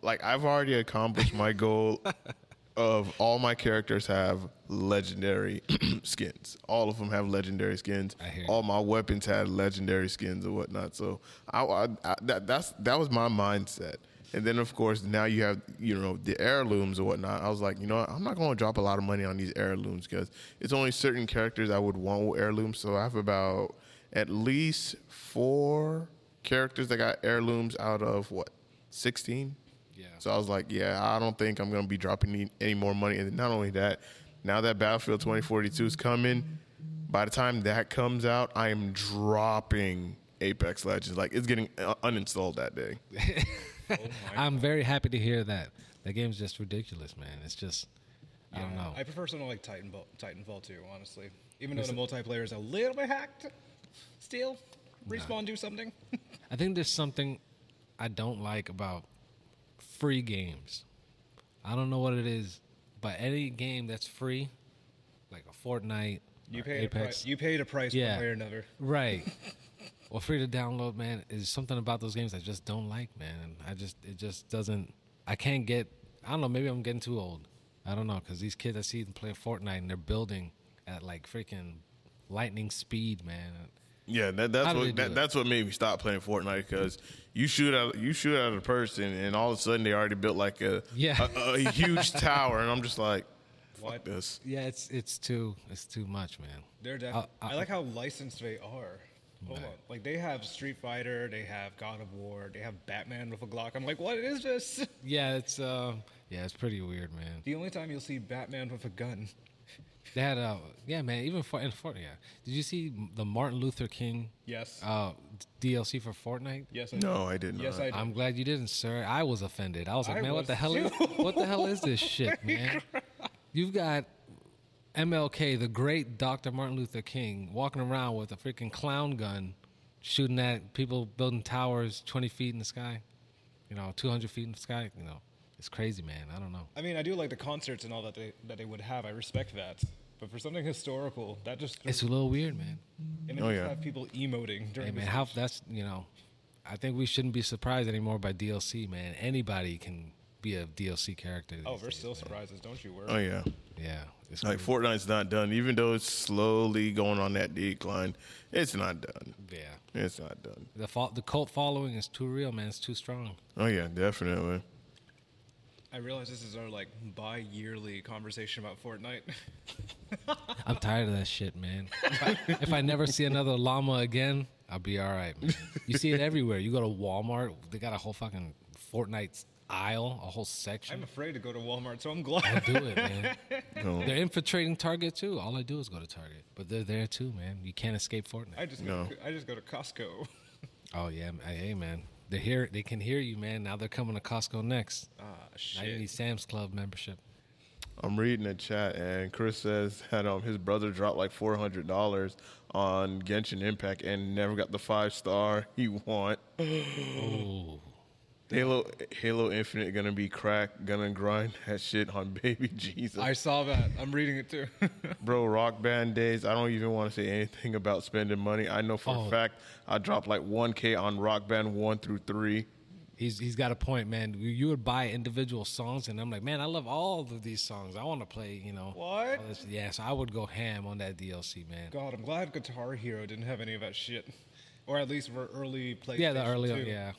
like I've already accomplished my goal [LAUGHS] of all my characters have legendary [CLEARS THROAT] skins. All of them have legendary skins. I hear all my weapons had legendary skins and whatnot. So I, I, I that that's that was my mindset. And then of course now you have you know the heirlooms and whatnot. I was like, you know, what? I'm not going to drop a lot of money on these heirlooms because it's only certain characters I would want with heirlooms. So I have about at least four characters that got heirlooms out of what 16. Yeah. So I was like, yeah, I don't think I'm going to be dropping any, any more money. And not only that, now that Battlefield 2042 is coming, by the time that comes out, I am dropping Apex Legends. Like it's getting uh, uninstalled that day. [LAUGHS] Oh [LAUGHS] I'm very happy to hear that. That game's just ridiculous, man. It's just, I don't know. I prefer something like Titanfall, Titanfall 2, honestly. Even though the multiplayer is a little bit hacked, still, respawn do something. [LAUGHS] I think there's something I don't like about free games. I don't know what it is, but any game that's free, like a Fortnite, You or paid a Apex, price. You paid a price Yeah. one way or another. right? [LAUGHS] or free to download, man. Is something about those games I just don't like, man. I just it just doesn't. I can't get. I don't know. Maybe I'm getting too old. I don't know because these kids I see them playing Fortnite and they're building at like freaking lightning speed, man. Yeah, that, that's what that, that's what made me stop playing Fortnite because you shoot out you shoot at a person and all of a sudden they already built like a Yeah. a, a [LAUGHS] huge tower and I'm just like, fuck What? this. Yeah, it's it's too it's too much, man. They're def- Uh, I uh, like how licensed they are. Hold on. Like they have Street Fighter, they have God of War, they have Batman with a Glock. I'm like, what is this? [LAUGHS] Yeah, it's uh, yeah, it's pretty weird, man. The only time you'll see Batman with a gun. They had uh, yeah, man. Even for in Fortnite, yeah. Did you see the Martin Luther King Yes. uh DLC for Fortnite? yes. I No, I did not. Yes, I did. I'm glad you didn't, sir. I was offended. I was like, I man, was what the hell is what the hell is this [LAUGHS] shit, man? You've got MLK, the great Dr. Martin Luther King, walking around with a freaking clown gun, shooting at people building towers 20 feet in the sky, you know, 200 feet in the sky. You know, it's crazy, man. I don't know. I mean, I do like the concerts and all that they that they would have. I respect that. But for something historical, that just It's a little weird, man. and then Oh, yeah. have people emoting during Hey man, how that's you know, I think we shouldn't be surprised anymore by DLC, man. Anybody can be a DLC character. Oh, these there's days, still man. surprises, don't you worry. Oh yeah. Yeah, it's Like crazy. Fortnite's not done, even though it's slowly going on that decline. It's not done. yeah. It's not done. The fo- the cult following is too real, man. It's too strong. Oh yeah, definitely. I realize this is our like bi-yearly conversation about Fortnite. [LAUGHS] I'm tired of that shit, man. If I, if I never see another llama again, I'll be all right, man. You see it everywhere. You go to Walmart, they got a whole fucking Fortnite aisle, a whole section. I'm afraid to go to Walmart, so I'm glad. I do it, man. [LAUGHS] No. They're infiltrating Target too. All I do is go to Target, but they're there too, man. You can't escape Fortnite. I just No. go to, I just go to Costco. [LAUGHS] Oh yeah, m- hey man, they hear they can hear you, man. Now they're coming to Costco next. Ah, Now you need Sam's Club membership. I'm reading the chat, and Chris says that um his brother dropped like four hundred dollars on Genshin Impact and never got the five star he want. Ooh, Halo Halo Infinite gonna be cracked, gonna grind [LAUGHS] that shit on baby Jesus. I saw that. I'm reading it too. [LAUGHS] Bro, rock band days. I don't even want to say anything about spending money. I know for Oh. a fact I dropped like 1K on rock band one through three. he's he's got a point, man. You, you would buy individual songs, and I'm like, man, I love all of these songs. I want to play, you know. What? Yes, Yeah, so I would go ham on that DLC, man. God, I'm glad Guitar Hero didn't have any of that shit. Or at least for early PlayStation Yeah, the early, 2. yeah.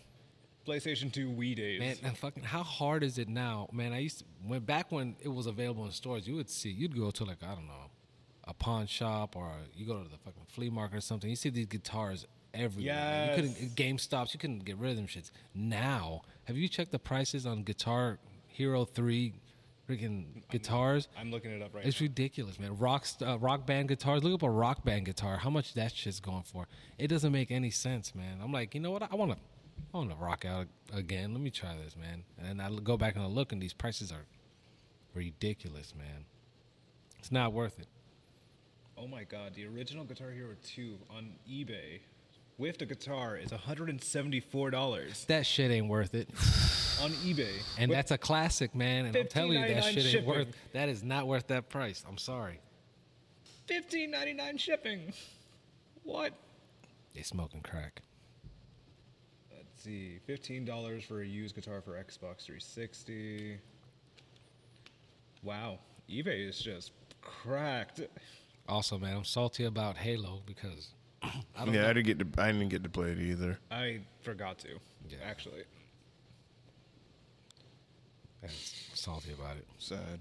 PlayStation 2 Wii days. Man, and fucking, how hard is it now, man? I used to, when back when it was available in stores, you would see, you'd go to like I don't know, a pawn shop or you go to the fucking flea market or something. You see these guitars everywhere. man. You couldn't Game Stops. You couldn't get rid of them shits. Now, have you checked the prices on Guitar Hero Three, freaking guitars? I'm looking it up right now. It's now. ridiculous, man. Rock uh, rock band guitars. Look up a rock band guitar. How much that shit's going for? It doesn't make any sense, man. I'm like, you know what? I want to, I want to rock out again. Let me try this, man. And I go back and I look, and these prices are ridiculous, man. It's not worth it. Oh my god, the original Guitar Hero 2 on eBay with the guitar is $174 That shit ain't worth it. [SIGHS] on eBay. And With that's a classic, man. And I'm telling you, that $15.99 shit ain't worth. That is not worth that price. I'm sorry. $15.99 shipping. What? They smoking crack. Let's see. $15 for a used guitar for Xbox 360. Wow. eBay is just cracked. Also, man, I'm salty about Halo because [CLEARS THROAT] I don't yeah, know. I didn't get to I didn't get to play it either. I forgot to. Yeah. Actually. I'm salty about it. Sad.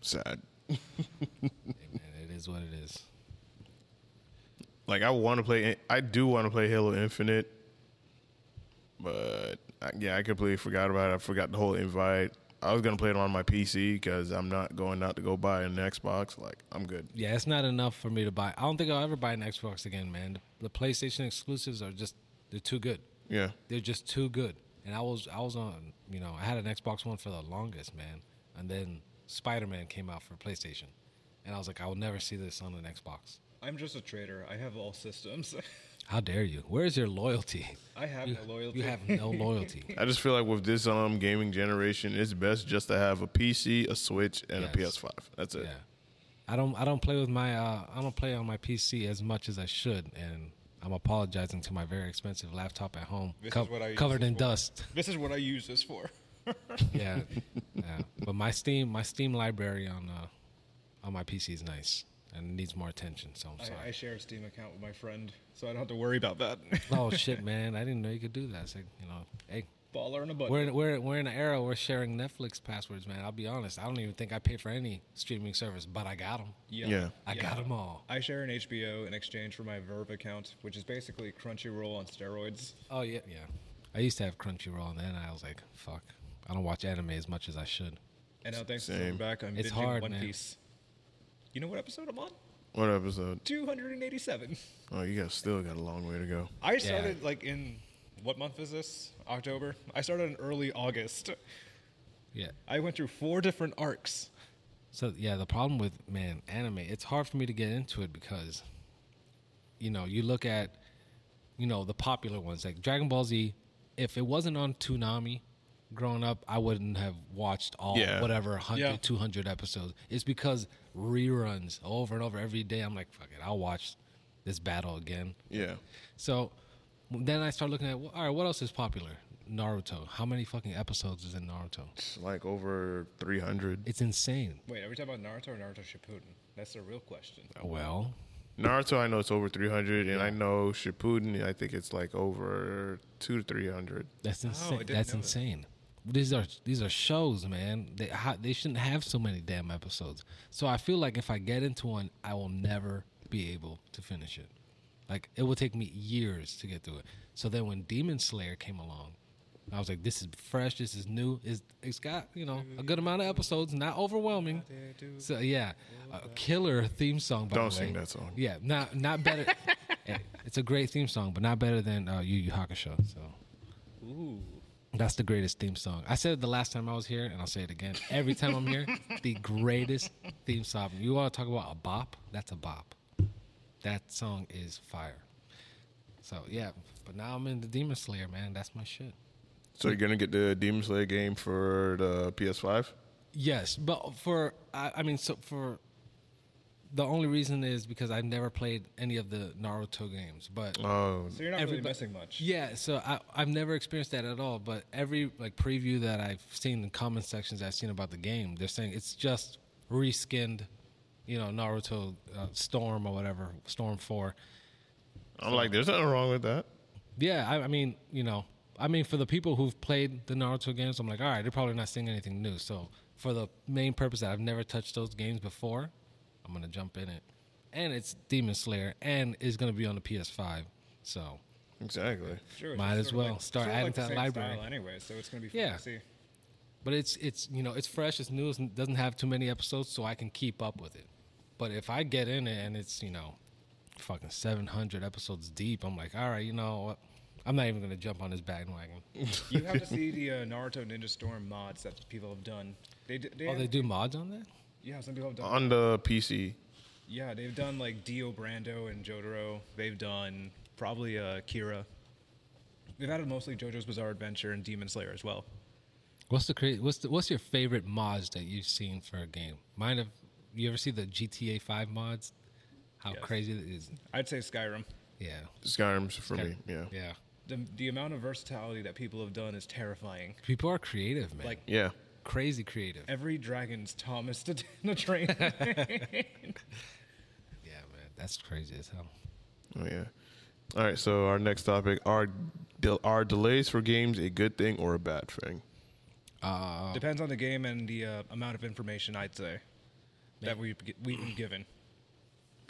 Sad. [LAUGHS] Hey, man, it is what it is. Like I want to play. I do want to play Halo Infinite, but uh, yeah, I completely forgot about it. I forgot the whole invite. I was gonna play it on my PC because I'm not going out to go buy an Xbox. Like I'm good. Yeah, it's not enough for me to buy. I don't think I'll ever buy an Xbox again, man. The, the PlayStation exclusives are just they're too good. Yeah, They're just too good. And I was I was on, you know, I had an Xbox One for the longest, man. And then Spider-Man came out for PlayStation. And I was like, I will never see this on an Xbox. I'm just a trader. I have all systems. [LAUGHS] How dare you? Where is your loyalty? I have You, no loyalty. you have no loyalty. [LAUGHS] I just feel like with this um gaming generation, it's best just to have a PC, a Switch, and a PS5. That's it. Yeah. I don't I don't play with my uh I don't play on my PC as much as I should and I'm apologizing to my very expensive laptop at home, co- is what I covered in for. dust. [LAUGHS] This is what I use this for. [LAUGHS] yeah, yeah. But my Steam, my Steam library on uh, on my PC is nice and it needs more attention. So I'm I, I share a Steam account with my friend, so I don't have to worry about that. [LAUGHS] oh shit, man! I didn't know you could do that. It's like, you know, hey, Baller in a butt. we're in, we're we're in an era where we're sharing Netflix passwords, man. I'll be honest. I don't even think I pay for any streaming service, but I got them. yeah. Yeah. I got them all. I share an HBO in exchange for my VRV account, which is basically Crunchyroll on steroids. Oh yeah, yeah. I used to have Crunchyroll, and then I was like, fuck. I don't watch anime as much as I should. And now, thanks to Same. coming back, I'm It's binging hard, One man. Piece. You know what episode I'm on? What episode? 287. Oh, you guys still got a long way to go. I started like in what month is this? October. I started in early August. Yeah. I went through four different arcs. So yeah, the problem with man anime, it's hard for me to get into it because, you know, you look at, you know, the popular ones like Dragon Ball Z. If it wasn't on Toonami, growing up, I wouldn't have watched all Yeah. whatever 100, Yeah. 200 episodes. It's because reruns over and over every day. I'm like, fuck it, I'll watch this battle again. Yeah. So then I start looking at, well, all right, what else is popular? Naruto. How many fucking episodes is in Naruto? It's like over 300. It's insane. Wait, are we talking about Naruto or Naruto Shippuden? That's the real question. Uh, well, Naruto, I know it's over 300, and I know Shippuden, I think it's like over two to 300. That's oh, insane. didn't That's insane. that. Insane. These are these are shows, man. They how, they shouldn't have so many damn episodes. So I feel like if I get into one, I will never be able to finish it. Like it will take me years to get through it. So then when Demon Slayer came along, I was like, this is fresh. This is new. It's, it's got you know a good amount of episodes, not overwhelming. So yeah, a killer theme song. By Don't the way. sing that song. Yeah, not not better. [LAUGHS] It's it's a great theme song, but not better than uh, Yu Yu Hakusho. So Ooh. That's the greatest theme song. I said it the last time I was here, and I'll say it again. Every time I'm here, the greatest theme song. You want to talk about a bop? That's a bop. That song is fire. So yeah, but now I'm in the Demon Slayer, man. That's my shit. So you're gonna get the Demon Slayer game for the PS5? Yes, but for I, I mean, so for the only reason is because I've never played any of the Naruto games, but Oh, So you're not really missing much. yeah, so I, I've never experienced that at all. But every like preview that I've seen in comment sections I've seen about the game, they're saying it's just reskinned, you know, Naruto uh, Storm or whatever, Storm Four. I'm like, there's nothing wrong with that. Yeah, I, I mean, you know, I mean, for the people who've played the Naruto games, I'm like, all right, they're probably not seeing anything new. So for the main purpose that I've never touched those games before, I'm gonna jump in it, and it's Demon Slayer, and it's gonna be on the PS5. So Exactly. Sure, Might as well like- start adding like to the that same library. style anyway, so it's gonna be fun Yeah. to see. But it's it's you know it's fresh, it's new, it doesn't have too many episodes, so I can keep up with it. But if I get in it and it's you know, fucking seven hundred episodes deep, I'm like, all right, you know what? I'm not even gonna jump on this bandwagon. You have to [LAUGHS] see the uh, Naruto Ninja Storm mods that people have done. They, d- they Oh, have- they do mods on that? Yeah, some people have done. On the PC. yeah, they've done like Dio Brando and Jotaro. They've done probably uh, Kira. They've added mostly JoJo's Bizarre Adventure and Demon Slayer as well. What's the cra- what's the, what's your favorite mods that you've seen for a game? Mine have you ever see the GTA Five mods? How Yes. crazy it is! I'd say Skyrim. Yeah, Skyrim's for me. Yeah. yeah. The, the amount of versatility that people have done is terrifying. People are creative, man. Like Yeah. Crazy creative. every dragon's Thomas to [LAUGHS] the train. [LAUGHS] Yeah, man, that's crazy as hell. Oh yeah. All right. So our next topic: Are del- are delays for games a good thing or a bad thing? Uh, Depends on the game and the uh, amount of information I'd say that we've we've been given.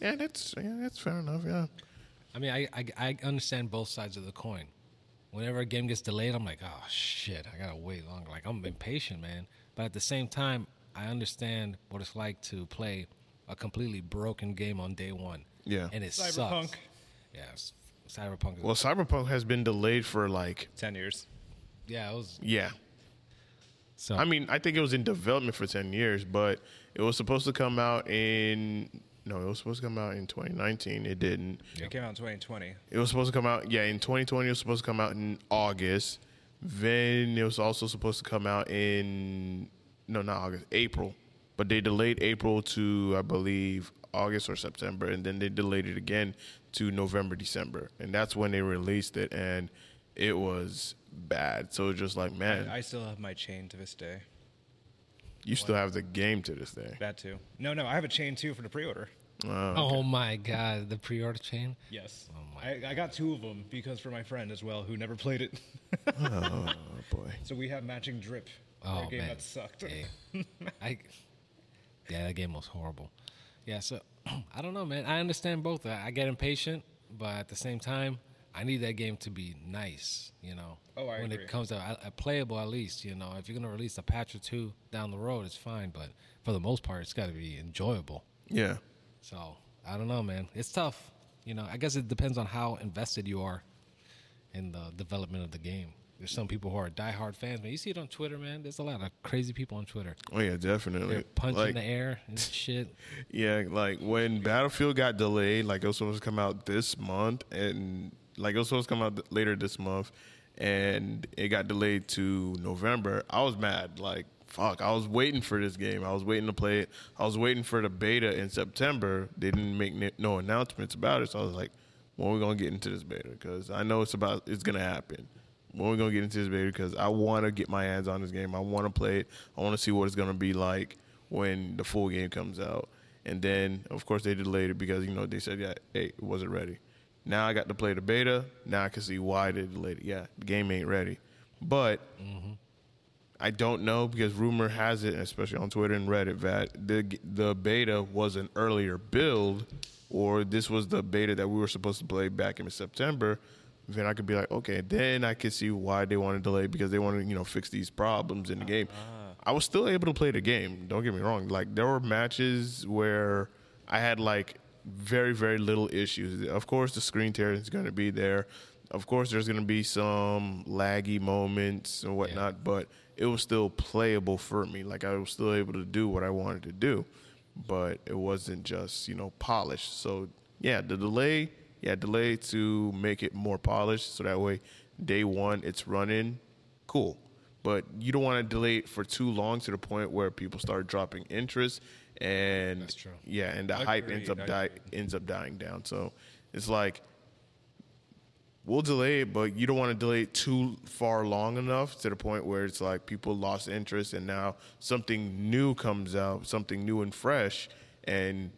Yeah, that's yeah, that's fair enough. Yeah. I mean, I, I I understand both sides of the coin. Whenever a game gets delayed, I'm like, oh shit, I gotta wait longer. Like I'm impatient, man. But at the same time, I understand what it's like to play a completely broken game on day one. Yeah. and it Cyberpunk. sucks. Yeah, s- Cyberpunk. Is, Well, Cyberpunk has been delayed for like Ten years. yeah, it was. yeah. So I mean, I think it was in development for ten years, but it was supposed to come out in no, it was supposed to come out in 2019. It didn't. It came out in 2020. It was supposed to come out, yeah, in 2020. It was supposed to come out in August. Then it was also supposed to come out in no, not August, April. But they delayed April to I believe August or September, and then they delayed it again to November, December, and that's when they released it, and it was bad. So just like, man, I still have my chain to this day. You still have the game to this day. That too. No, no, I have a chain too for the pre-order. Uh, oh my god, the pre-order chain. Yes. Oh my I, I got two of them because for my friend as well who never played it. oh [LAUGHS] boy. so we have matching drip. Oh a game man, that sucked. Yeah. [LAUGHS] I, yeah, that game was horrible. Yeah, so [CLEARS THROAT] I don't know, man. I understand both. I, I get impatient, but at the same time, I need that game to be nice. You know, Oh, I when agree. it comes to uh, playable, at least. You know, if you're gonna release a patch or two down the road, it's fine. But for the most part, it's got to be enjoyable. Yeah. So I don't know, man. It's tough. You know, I guess it depends on how invested you are in the development of the game. There's some people who are diehard fans, man. You see it on Twitter, man. There's a lot of crazy people on Twitter. Oh yeah, definitely. They're punching Like, the air and [LAUGHS] shit. Yeah, like when Battlefield got delayed, like it was supposed to come out this month, and like it was supposed to come out later this month, and it got delayed to November. I was mad. Like fuck, I was waiting for this game. I was waiting to play it. I was waiting for the beta in September. They didn't make no announcements about it, so I was like, when are we gonna get into this beta? Because I know it's about it's gonna happen. When are we gonna get into this beta? Because I want to get my hands on this game. I want to play it. I want to see what it's gonna be like when the full game comes out. And then, of course, they delayed it because you know they said, yeah, hey, it wasn't ready. Now I got to play the beta. Now I can see why they delayed it. Yeah, the game ain't ready, but I don't know because rumor has it, especially on Twitter and Reddit, that the the beta was an earlier build, or this was the beta that we were supposed to play back in September. Then I could be like, okay, then I could see why they want to delay because they want to, you know, fix these problems in the game. Ah. I was still able to play the game. Don't get me wrong. Like there were matches where I had like very very little issues. Of course, the screen tear is going to be there. Of course, there's going to be some laggy moments and whatnot, but it was still playable for me. Like I was still able to do what I wanted to do, but it wasn't just you know polished. So yeah, the delay, yeah, delay to make it more polished, so that way day one it's running, cool. But you don't want to delay it for too long to the point where people start dropping interest, and That's true. yeah, and the hype ends up die, ends up dying down. So it's like we'll delay it, but you don't want to delay it too far long enough to the point where it's like people lost interest and now something new comes out, something new and fresh, and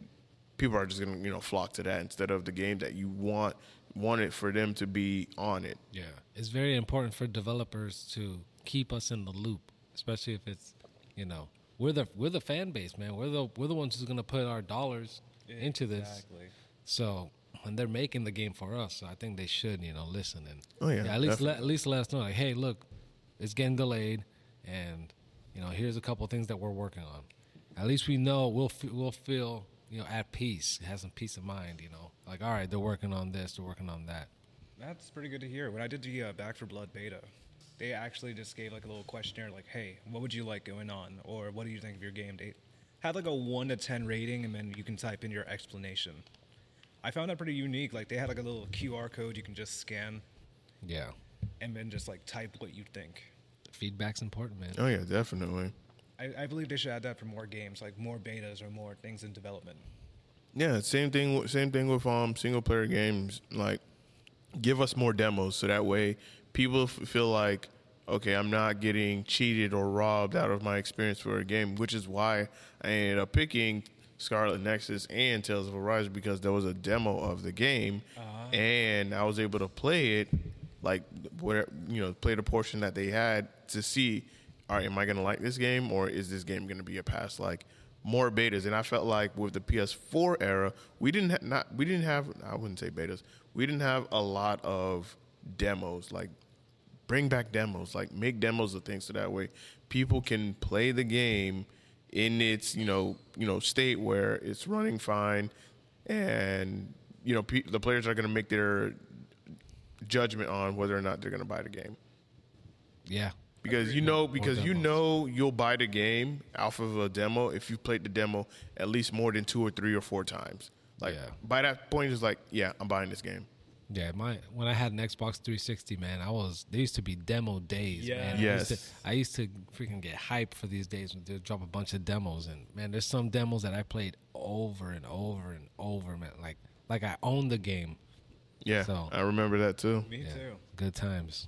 people are just gonna you know flock to that instead of the game that you want wanted for them to be on it. Yeah, it's very important for developers to keep us in the loop, especially if it's, you know, we're the we're the fan base, man. We're the we're the ones who's gonna put our dollars into this. Exactly. So and they're making the game for us, so I think they should, you know, listen and Oh, yeah, at least let, at least let us know, like, hey, look, it's getting delayed, and you know, here's a couple things that we're working on. At least we know we'll f- we'll feel you know at peace, have some peace of mind, you know, like all right, they're working on this, they're working on that. That's pretty good to hear. When I did the uh, Back 4 Blood beta, they actually just gave like a little questionnaire, like, "Hey, what would you like going on?" or "What do you think of your game?" date?" had like a one to ten rating, and then you can type in your explanation. I found that pretty unique. Like they had like a little QR code you can just scan, Yeah, and then just like type what you think. feedback's important, man. Oh yeah, definitely. I, I believe they should add that for more games, like more betas or more things in development. Yeah, same thing. with- Same thing with um single player games. Like, give us more demos so that way people f- feel like, okay, I'm not getting cheated or robbed out of my experience for a game. Which is why I ended up picking Scarlet Nexus and Tales of Arise because there was a demo of the game, ah. and I was able to play it, like where you know, play the portion that they had to see. All right, am I gonna like this game or is this game gonna be a pass? Like more betas, and I felt like with the PS4 era, we didn't ha- not we didn't have I wouldn't say betas, we didn't have a lot of demos. Like bring back demos, like make demos of things so that way people can play the game in its you know you know state where it's running fine, and you know pe- the players are going to make their judgment on whether or not they're going to buy the game Yeah, because you know because you know you'll buy the game off of a demo if you played the demo at least more than two or three or four times. Like Yeah. by that point, it's like, yeah, I'm buying this game. Yeah, my when I had an Xbox 360, man, I was there used to be demo days, man. I used, Yes. to, I used to freaking get hyped for these days when they drop a bunch of demos, and man, there's some demos that I played over and over and over, man. Like like I owned the game. Yeah, So- I remember that too. Me Yeah, too. good times.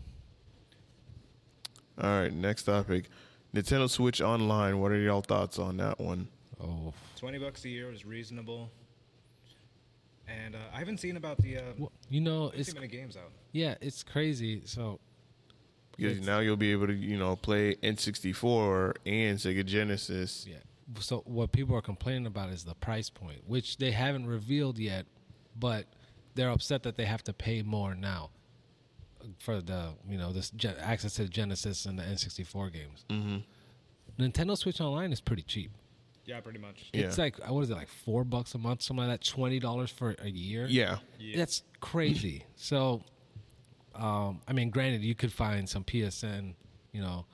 All right, next topic, Nintendo Switch Online. What are y'all thoughts on that one? Oh, Twenty bucks a year is reasonable. And uh, I haven't seen about the. Uh, well, you know, too it's many games out. yeah, it's crazy. So Because now you'll be able to, you know, play N64 and Sega Genesis. Yeah. So what people are complaining about is the price point, which they haven't revealed yet, but they're upset that they have to pay more now for the you know this access to the Genesis and the N64 games. Mm-hmm. Nintendo Switch Online is pretty cheap. Yeah, pretty much. Yeah. It's like what is it like four bucks a month, something like that, twenty dollars for a year. Yeah, Yeah. That's crazy. so, um, I mean, granted, you could find some PSN, you know,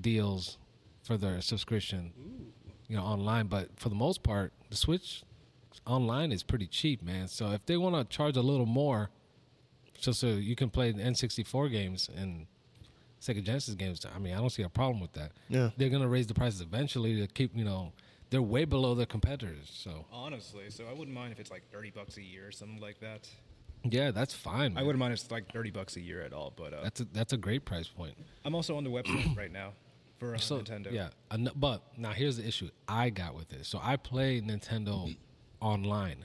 deals for their subscription, you know, online. But for the most part, the Switch online is pretty cheap, man. So if they want to charge a little more, just so you can play the N64 games and Sega Genesis games, I mean, I don't see a problem with that. Yeah. they're gonna raise the prices eventually to keep, you know, they're way below their competitors. So Honestly, so I wouldn't mind if it's like thirty bucks a year or something like that. yeah, that's fine. I wouldn't mind if it's like thirty bucks a year at all. But uh, That's a, that's a great price point. I'm also on the website [CLEARS THROAT] right now for uh, So Nintendo. yeah, but now here's the issue I got with it. So I play Nintendo online,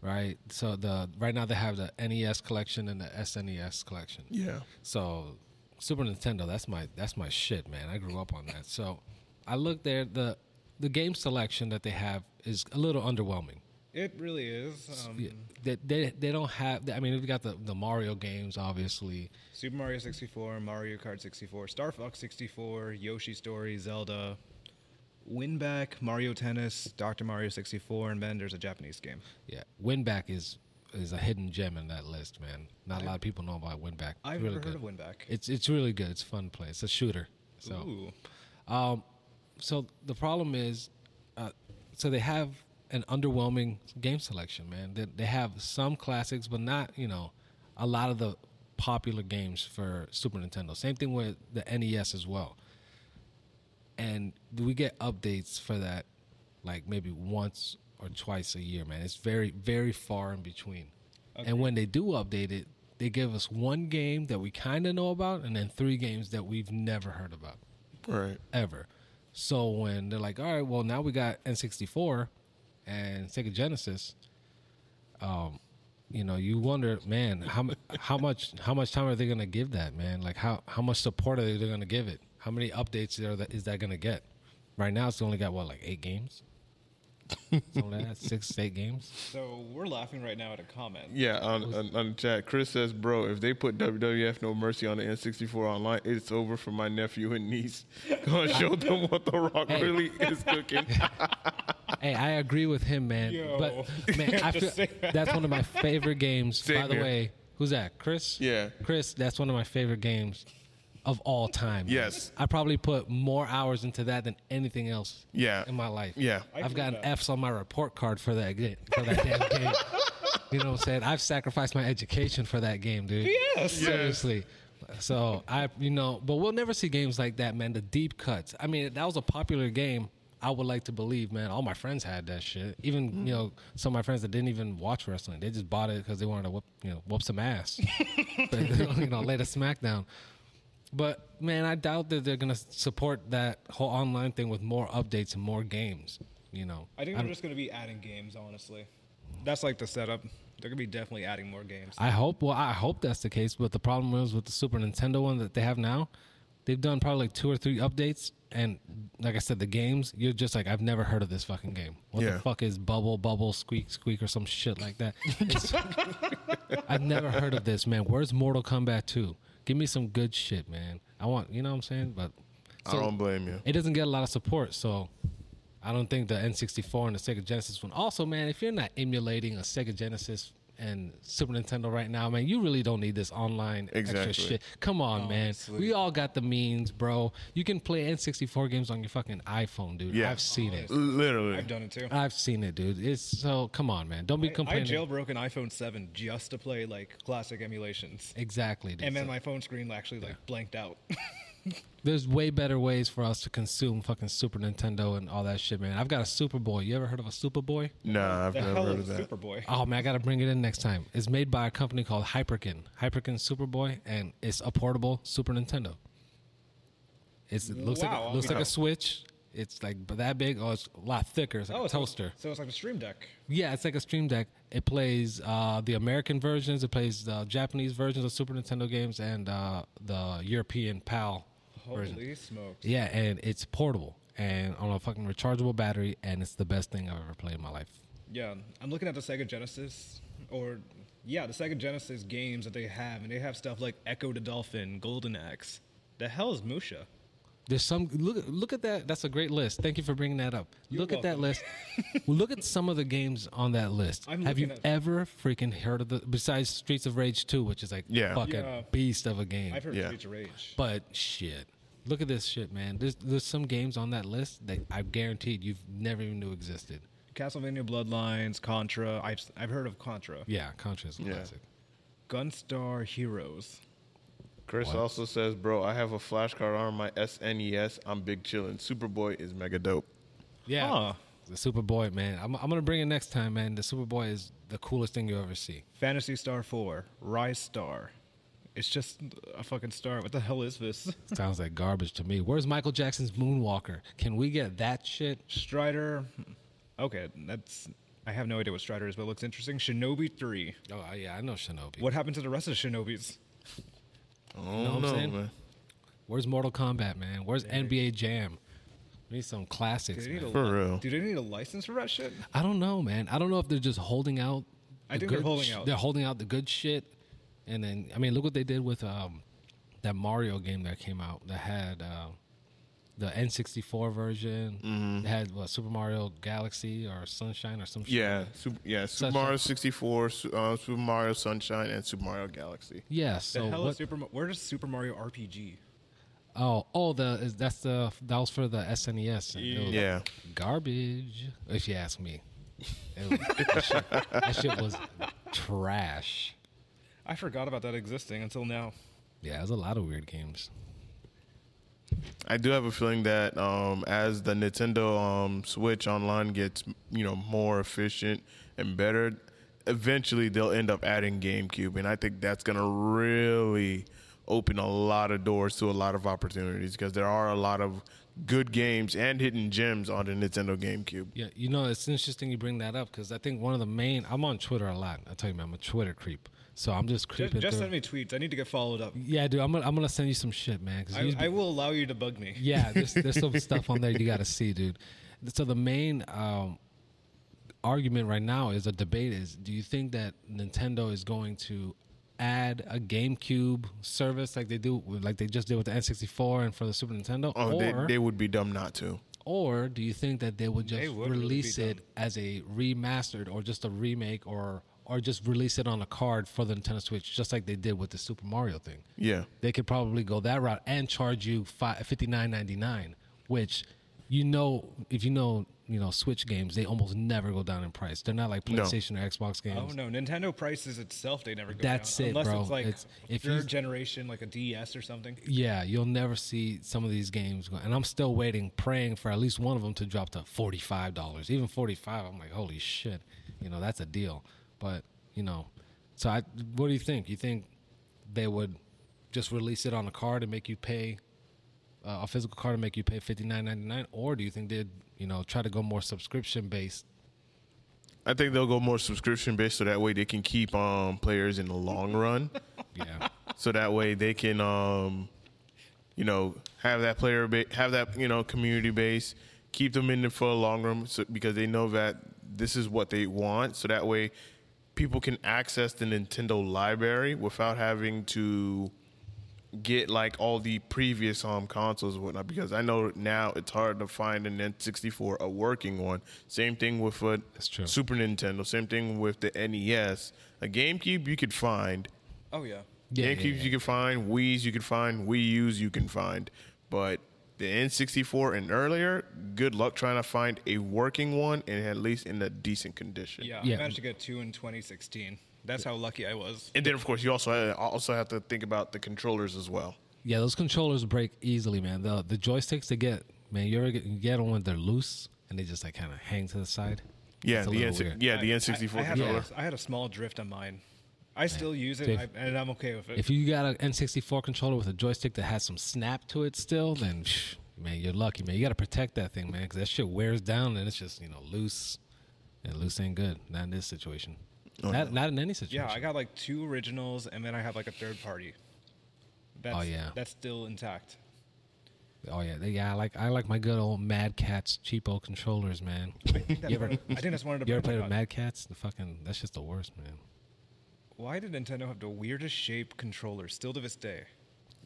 right? So the right now they have the NES collection and the SNES collection. yeah, So Super Nintendo, that's my that's my shit, man. I grew up on that. So I look there the the game selection that they have is a little underwhelming. It really is. Um, Yeah, they, they they don't have. I mean, we've got the the Mario games, obviously. Super Mario 64, Mario Kart 64, Star Fox 64, Yoshi Story, Zelda. Winback, Mario Tennis, Dr. Mario 64, and then there's a Japanese game. Yeah, Winback is is a hidden gem in that list, man. Not a lot of people know about Winback. I've really never good. heard of Winback. It's it's really good. It's a fun play. It's a shooter. So Ooh. Um, so the problem is, uh, so they have an underwhelming game selection, man. They, they have some classics, but not you know a lot of the popular games for Super Nintendo. Same thing with the NES as well. And we get updates for that, like maybe once or twice a year, man. It's very very far in between. And when they do update it, they give us one game that we kind of know about, and then three games that we've never heard about Right. ever. So when they're like, all right, well now we got N64 and Sega Genesis, um, you know, you wonder, man, how [LAUGHS] how much how much time are they gonna give that, man? Like how how much support are they gonna give it? How many updates are that is that gonna get? Right now, it's only got what like eight games, something that, six eight games. So we're laughing right now at a comment. Yeah, on, on, on the chat, Chris says, "Bro, if they put WWF No Mercy on the N64 online, it's over for my nephew and niece. [LAUGHS] Gonna show them what The Rock Hey. really is cooking." [LAUGHS] Hey, I agree with him, man. Yo. But [LAUGHS] man, I feel that. that's one of my favorite games. Same by the here. way, who's that? Chris. Yeah. Chris, that's one of my favorite games of all time. Yes. I probably put more hours into that than anything else. Yeah. In my life. Yeah. I I've gotten that. F's on my report card for that ga- for that damn [LAUGHS] game. You know what I'm saying? I've sacrificed my education for that game, dude. Yes. Seriously. So I, you know, but we'll never see games like that, man. The deep cuts. I mean, that was a popular game. I would like to believe, man. All my friends had that shit. Even you know, some of my friends that didn't even watch wrestling, they just bought it because they wanted to whoop, you know, whoop some ass, [LAUGHS] [LAUGHS] but, you know, lay the smackdown. But man, I doubt that they're gonna support that whole online thing with more updates and more games. You know, I think I'm- they're just going to be adding games, honestly. That's like the setup. They're going to be definitely adding more games. I hope. Well, I hope that's the case. But the problem is with the Super Nintendo one that they have now, they've done probably like two or three updates, and like I said, the games you're just like I've never heard of this fucking game. What Yeah. the fuck is Bubble Bubble Squeak Squeak or some shit like that? [LAUGHS] [LAUGHS] I've never heard of this, man. Where's Mortal Kombat 2? Give me some good shit, man. I want, you know what I'm saying? But I don't blame you. it doesn't get a lot of support, so I don't think the N64 and the Sega Genesis one. Also, man, if you're not emulating a Sega Genesis and Super Nintendo right now, man, you really don't need this online Exactly. extra shit. Come on, man. Honestly. We all got the means, bro. You can play N64 games on your fucking iPhone, dude. Yeah. I've seen it. Literally. I've done it too. I've seen it, dude. It's so come on, man. Don't be I, I complaining. jailbroke an iPhone 7 just to play like classic emulations. exactly, dude. And then So my phone screen actually like blanked out. [LAUGHS] there's way better ways for us to consume fucking Super Nintendo and all that shit, man. I've got a SupaBoy. You ever heard of a SupaBoy? nah, I've the never hell heard of that. SupaBoy? Oh man, I gotta bring it in next time. It's made by a company called Hyperkin, Hyperkin SupaBoy, and it's a portable Super Nintendo. It's, it looks Wow, like I'll looks be like a. Switch. It's like that big. Oh, it's a lot thicker. It's like a so- toaster. So it's like a Steam Deck. Yeah, it's like a Steam Deck. It plays uh, the American versions. It plays the Japanese versions of Super Nintendo games and uh, the European PAL version. Holy smokes. Yeah, and it's portable and on a fucking rechargeable battery, and it's the best thing I've ever played in my life. Yeah, I'm looking at the Sega Genesis, or yeah, the Sega Genesis games that they have, and they have stuff like Ecco the Dolphin, Golden Axe. The hell is Musha? There's some look. Look at that. That's a great list. Thank you for bringing that up. You're look at that list. [LAUGHS] look at some of the games on that list. I'm Have you at- ever freaking heard of the besides Streets of Rage 2, which is like Yeah. fucking Yeah. beast of a game. I've heard Yeah. Streets of Rage. but shit, look at this shit, man. There's there's some games on that list that I've guaranteed you've never even knew existed. Castlevania Bloodlines, Contra. I've I've heard of Contra. Yeah, Contra's a Yeah. classic. Gunstar Heroes. Chris What? also says, "Bro, I have a flashcard on my SNES. I'm big chillin'. SupaBoy is mega dope. Yeah, Huh. the SupaBoy, man. I'm I'm gonna bring it next time, man. The SupaBoy is the coolest thing you ever see. Phantasy Star 4. Ristar. It's just a fucking star. What the hell is this? [LAUGHS] Sounds like garbage to me. Where's Michael Jackson's Moonwalker? Can we get that shit? Strider. Okay, that's. I have no idea what Strider is, but it looks interesting. Shinobi 3. Oh uh, yeah, I know Shinobi. What happened to the rest of the Shinobis? Oh, don't know what I'm know, saying? man. Where's Mortal Kombat, man? Where's NBA Jam? We need some classics, need man. a, For real. do they need a license for that shit? I don't know, man. I don't know if they're just holding out. I the think they're holding sh- out. They're holding out the good shit, and then I mean, look what they did with um, that Mario game that came out that had uh, the N64 version. Mm-hmm. It had what Super Mario Galaxy or Sunshine or some shit. Yeah, super, yeah. Super Sunshine. Mario 64, Su- uh, Super Mario Sunshine, and Super Mario Galaxy. Yeah. The So hell what? is Super? Where does Super Mario RPG? oh, oh, the is- that's the that was for the SNES. and it was Yeah. Garbage, if you ask me. It was, that, shit, that shit was trash. I forgot about that existing until now. Yeah, there's a lot of weird games. I do have a feeling that um, as the Nintendo um, Switch Online gets you know more efficient and better, eventually they'll end up adding GameCube, and I think that's gonna really open a lot of doors to a lot of opportunities because there are a lot of good games and hidden gems on the Nintendo GameCube. Yeah, you know, it's interesting you bring that up because I think one of the main. I'm on Twitter a lot. I tell you, man, I'm a Twitter creep. So I'm just Just, creeping. just through. send me tweets. I need to get followed up. Yeah, dude, I'm gonna I'm gonna send you some shit, man. 'cause I, you- I will allow you to bug me. yeah, there's [LAUGHS] there's some stuff on there you got to see, dude. So the main um, argument right now is a debate: is do you think that Nintendo is going to add a GameCube service like they do, like they just did with the N64 and for the Super Nintendo, Oh, or they, they would be dumb not to. or do you think that they would just They would release be it dumb. as a remastered or just a remake or or just release it on a card for the Nintendo Switch, just like they did with the Super Mario thing? Yeah. they could probably go that route and charge you fifty nine ninety nine, which you know if you know you know Switch games, they almost never go down in price. They're not like No. PlayStation or Xbox games. Oh no, Nintendo prices itself they never go That's down That's it, unless bro. it's like It's- if third you- generation, like a DS or something. Yeah, you'll never see some of these games go. And I'm still waiting, praying for at least one of them to drop to forty five dollars, even forty five. I'm like, holy shit, you know that's a deal. But you know, so I, what do you think? You think they would just release it on a card and make you pay uh, a physical card and make you pay fifty nine ninety nine, or do you think they'd you know try to go more subscription based? I think they'll go more subscription based so that way they can keep um, players in the long run. [LAUGHS] Yeah, so that way they can um you know have that player ba- have that you know community base keep them in there for a long run so, because they know that this is what they want so that way people can access the Nintendo library without having to get like all the previous um consoles and whatnot because I know now it's hard to find an N64 a working one. Same thing with a Super Nintendo. Same thing with the NES. A GameCube you could find. Oh yeah. Yeah, yeah, GameCubes yeah. you could find, Wii's you could find, Wii U's you can find, but the N64 and earlier, good luck trying to find a working one and at least in a decent condition. Yeah, Yeah. I managed to get two in 2016. That's how lucky I was. And then of course you also have, also have to think about the controllers as well. yeah. Those controllers break easily, man. The the joysticks they get, man. You ever get, you get them when they're loose and they just like kind of hang to the side. Yeah, the N- weird. yeah the I- N64 I, I, had controller. a, I had a small drift on mine. I still use it, Dave, I, and I'm okay with it. If you got an N64 controller with a joystick that has some snap to it still, then psh, man, you're lucky, man. You got to protect that thing, man, because that shit wears down and it's just you know loose, and loose ain't good. Not in this situation. Oh, not, not in any situation. yeah, I got like two originals, and then I have like a third party. That's, Oh, yeah. that's still intact. oh yeah, yeah. I like I like my good old Mad Catz cheapo controllers, man. I think that's, You ever- I think that's one of the. You ever oh played with Mad Catz? The fucking that's just the worst, man. Why did Nintendo have the weirdest shape controller still to this day?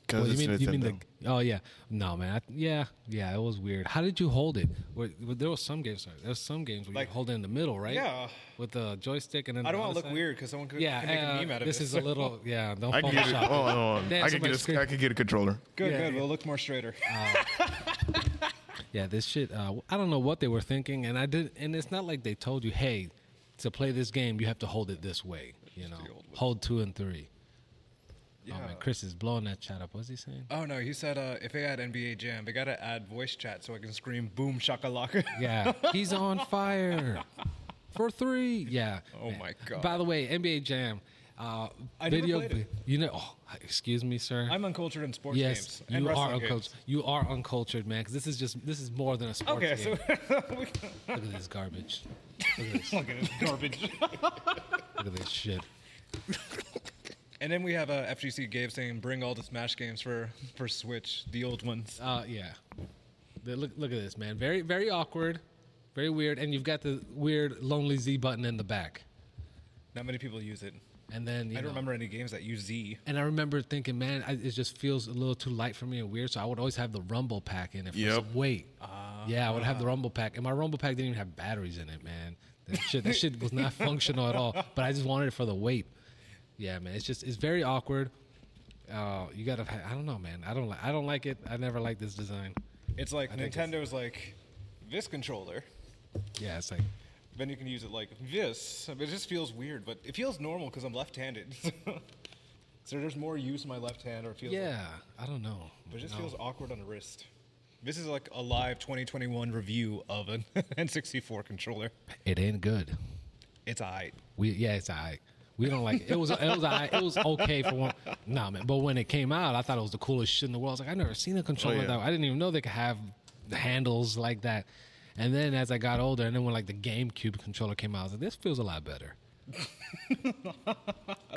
Because Well, you mean you mean Nintendo. the? Oh yeah, no man. I, yeah, yeah. It was weird. How did you hold it? Where, where- there was some games. Sorry, there was some games where Like- you hold it in the middle, right? Yeah. With the joystick and then. I don't the want to look side. weird because someone could, Yeah, can make uh, a meme out of this. Yeah. this is a little. [LAUGHS] Yeah, don't I can get it. Photoshop Oh, no, no. I can somebody get a, scream- get a controller. Good, Yeah, good. yeah. We'll look more straighter. [LAUGHS] Yeah, this shit. Uh, I don't know what they were thinking, and I did. And it's not like they told you, hey, to play this game, you have to hold it this way. You know, the old way. hold two and three. yeah. Oh man, Chris is blowing that chat up. What's he saying? Oh no, he said uh, if they add NBA Jam, they gotta add voice chat so I can scream "Boom shakalaka." [LAUGHS] Yeah, he's on [LAUGHS] fire for three. Yeah. Oh Man. my God. By the way, NBA Jam. Uh, I never video, played it. you know. Oh, excuse me, sir. I'm uncultured in sports yes, games and you are uncultured. games. You are uncultured, man. Because this is just this is more than a sports Okay, game. [LAUGHS] so Look at this garbage. Look at this. look at this garbage. [LAUGHS] Look at this shit. and then we have uh, FGC Gabe saying, "Bring all the Smash games for for Switch, the old ones." Uh, yeah. The- look, look at this, man. Very, very awkward, very weird, and you've got the weird lonely Z button in the back. Not many people use it. And then you I don't remember any games that use Z. And I remember thinking, man, I, it just feels a little too light for me and weird. So I would always have the Rumble pack in it for Yep. some weight. Yeah, I would have the Rumble pack, and my Rumble pack didn't even have batteries in it, man. That shit, that shit was not [LAUGHS] functional at all. But I just wanted it for the weight. Yeah, man, it's just it's very awkward. Uh, you gotta, I don't know, man. I don't like, I don't like it. I never liked this design. It's like think it's- Nintendo's like this controller. Yeah, it's like, Then you can use it like this. It just feels weird, but it feels normal because I'm left-handed. [LAUGHS] so there's more use in my left hand, or it feels. yeah, I don't know. But it just No. feels awkward on the wrist. This is like a live 2021 review of an [LAUGHS] N64 controller. It ain't good. It's alright. We yeah, it's alright. We don't like it. It was it was alright. it was okay for one. Nah, man. But when it came out, I thought it was the coolest shit in the world. I was like, I never seen a controller Oh, yeah. that. I didn't even know they could have handles like that. And then as I got older, and then when like the GameCube controller came out, I was like, this feels a lot better.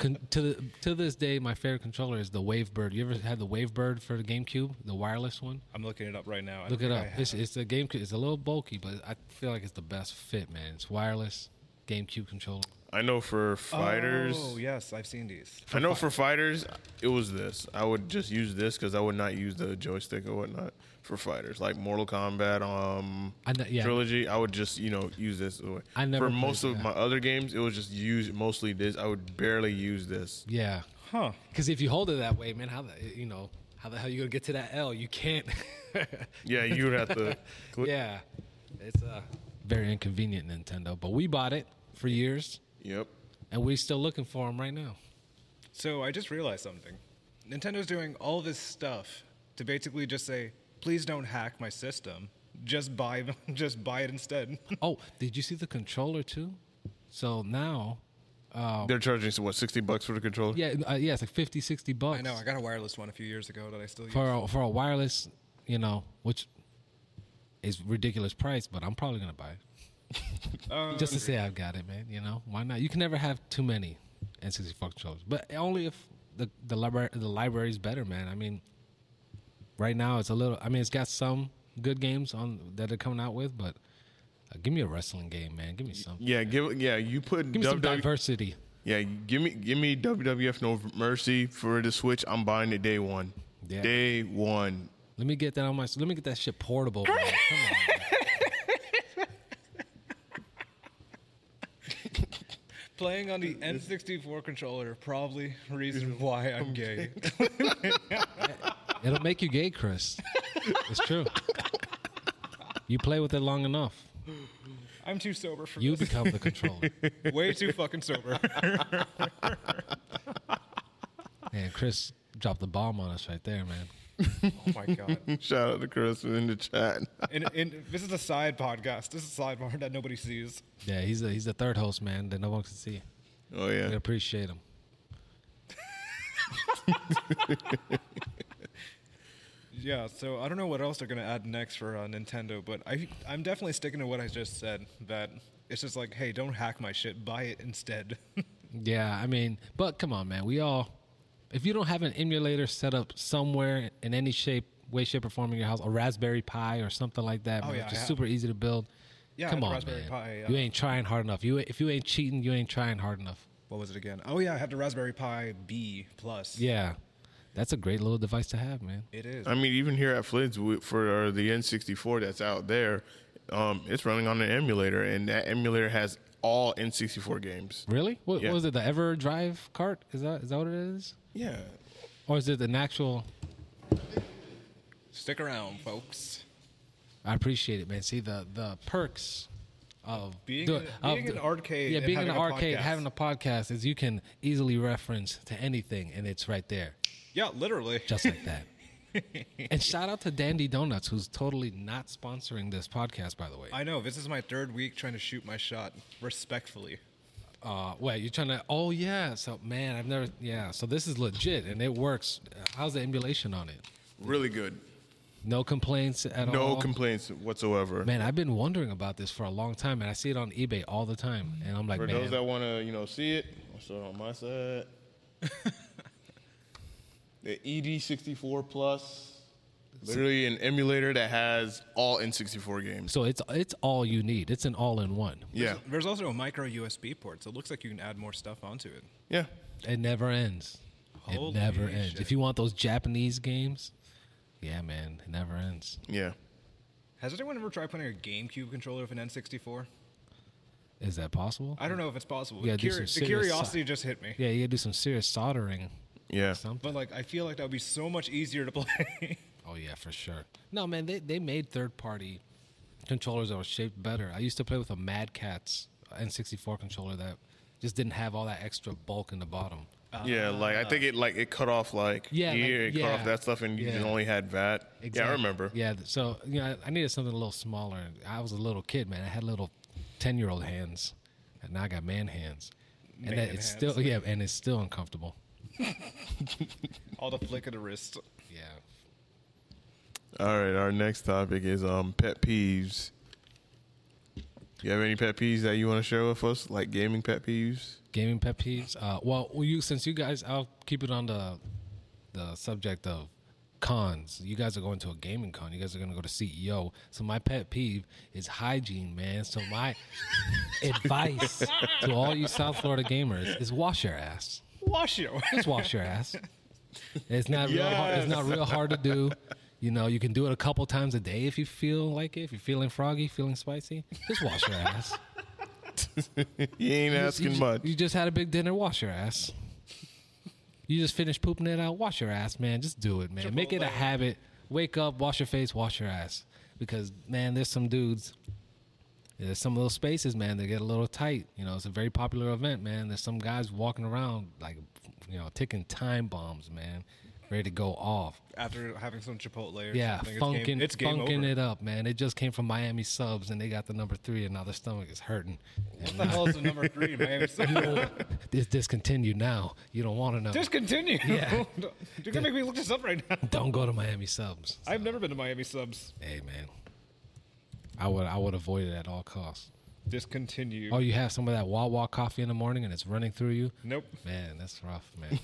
Con- to the, to this day, my favorite controller is the Wavebird. You ever had the Wavebird for the GameCube, the wireless one? I'm looking it up right now. I Look don't it think up. I It's have. it's a GameCube. It's a little bulky, but I feel like it's the best fit, man. It's wireless GameCube controller. I know for fighters. Oh yes, I've seen these. I know for fighters, it was this. I would just use this because I would not use the joystick or whatnot for fighters, like Mortal Kombat, um, I know- yeah. trilogy. I would just you know use this. I never for most of that. my other games, it was just use mostly this. I would barely use this. Yeah. Huh. Because if you hold it that way, man, how the you know how the hell you gonna get to that L? You can't. [LAUGHS] Yeah, you would have to. [LAUGHS] Click. yeah, it's uh, very inconvenient, Nintendo. But we bought it for years, Yep. and we're still looking for them right now. So I just realized something. Nintendo's doing all this stuff to basically just say, please don't hack my system. Just buy, [LAUGHS] just buy it instead. [LAUGHS] Oh, did you see the controller too? So now, They're charging what sixty bucks for the controller. yeah, uh, yeah, it's like 50, 60 bucks. I know. I got a wireless one a few years ago that I still use. for a, for a wireless, you know, which is ridiculous price, but I'm probably gonna buy it. Uh, just to say I've got it, man. You know, why not? You can never have too many N64 controllers, but only if the the library the library's better, man. I mean, right now it's a little. I mean, it's got some good games on that they're coming out with, but uh, give me a wrestling game, man. Give me some. Yeah, give yeah. You put Give me some WW diversity. Yeah, give me give me WWF No Mercy for the Switch. I'm buying it day one. Yeah. Day one. Let me get that on my. Let me get that shit portable. Man. Come on. man. [LAUGHS] [LAUGHS] Playing on the N64 controller, probably reason why I'm gay. [LAUGHS] It'll make you gay, Chris. It's true. You play with it long enough, I'm too sober for you this. become the controller. [LAUGHS] Way too fucking sober. Man, Chris dropped the bomb on us right there, man. Oh my god. [LAUGHS] Shout out to Chris in the chat. [LAUGHS] And, and this is a side podcast. This is a sidebar that nobody sees. Yeah, he's a, he's the third host, man, that no one can see. Oh We yeah. appreciate him. [LAUGHS] Yeah, so I don't know what else they're gonna add next for uh, Nintendo, but I I'm definitely sticking to what I just said. That it's just like, hey, don't hack my shit. Buy it instead. Yeah, I mean, but come on, man. We all, if you don't have an emulator set up somewhere in any shape, way, shape, or form in your house, a Raspberry Pi or something like that, Oh, man, yeah, which is super easy to build. Yeah, come on, Raspberry man. Pi, You uh, ain't trying hard enough. You if you ain't cheating, you ain't trying hard enough. what was it again? Oh yeah, I have the Raspberry Pi B plus. Yeah, that's a great little device to have, man. it is. I mean, even here at Flynn's we- for the N64 that's out there, um, it's running on an emulator, and that emulator has all N64 games. Really? What, Yeah. what was it? The EverDrive cart? Is that is that what it is? Yeah. Or is it an actual? Stick around, folks. I appreciate it, man. See the the perks of Being do- of being in the- an arcade Yeah, being in an arcade, podcast. having a podcast is you can easily reference to anything, and it's right there, Yeah, literally. just like that. [LAUGHS] and shout out to Dandy Donuts, who's totally not sponsoring this podcast, by the way. I know. This is my third week trying to shoot my shot respectfully. Uh, wait, you're trying to? Oh yeah. So man, I've never. Yeah. So this is legit, and it works. How's the emulation on it? Really good. No complaints at all. No complaints whatsoever. Man, I've been wondering about this for a long time, and I see it on eBay all the time, and I'm like, For man, those that want to, you know, see it, I'll show it on my side. [LAUGHS] the ED64 Plus, literally an emulator that has all N64 games. so it's it's all you need. It's an all-in-one. Yeah, There's also a micro USB port, so it looks like you can add more stuff onto it. yeah. It never ends. Holy it never ends. If you want those Japanese games, yeah, man, it never ends. Yeah. Has anyone ever tried putting a GameCube controller with an N64? Is that possible? I don't know if it's possible. Yeah, the, curi- the curiosity si- just hit me. Yeah, you gotta do some serious soldering. Yeah. Something. But like, I feel like that would be so much easier to [LAUGHS] play. Oh yeah, for sure. No, man, they they made third party controllers that were shaped better. I used to play with a Mad Catz N64 controller that just didn't have all that extra bulk in the bottom. Yeah, like I think it like it cut off like Yeah, like- it cut yeah. cut off that stuff, and you Yeah. only had that. Yeah, I remember. Yeah, so you know, I needed something a little smaller. I was a little kid, man. I had little ten year old hands, and now I got man hands, and that it's hands. still yeah, and it's still uncomfortable. [LAUGHS] All the flick of the wrist. Yeah. All right, our next topic is um pet peeves. You have any pet peeves that you want to share with us, like gaming pet peeves? Gaming pet peeves. Uh, well, will you since you guys, I'll keep it on the the subject of cons. You guys are going to a gaming con. You guys are going to go to CEO. So my pet peeve is hygiene, man. So my [LAUGHS] advice to all you South Florida gamers is wash your ass. Wash you. Just wash your ass. [LAUGHS] It's not real hard. It's not real hard to do. You know, you can do it a couple times a day if you feel like it. If you're feeling froggy, feeling spicy, just wash your ass. [LAUGHS] You ain't You- asking you, much. You just had a big dinner. Wash your ass. You just finished pooping it out. Wash your ass, man. Just do it, man. Make it a habit. Wake up, wash your face, wash your ass. Because man, there's some dudes. There's some little spaces, man. They get a little tight. You know, it's a very popular event, man. There's some guys walking around like, you know, ticking time bombs, man, ready to go off. After having some Chipotle Yeah, funking, it's game, it's funking it up, man. It just came from Miami subs, and they got the number three, and now their stomach is hurting. What the hell is the number three, man? It's [LAUGHS] discontinued now. You don't want to know. Discontinue. Yeah. [LAUGHS] You're gonna make me look this up right now. [LAUGHS] don't go to Miami subs. I've never been to Miami subs. Hey, man. I would I would avoid it at all costs. Discontinue. Oh, you have some of that Wawa coffee in the morning, and it's running through you. Nope. Man, that's rough, man.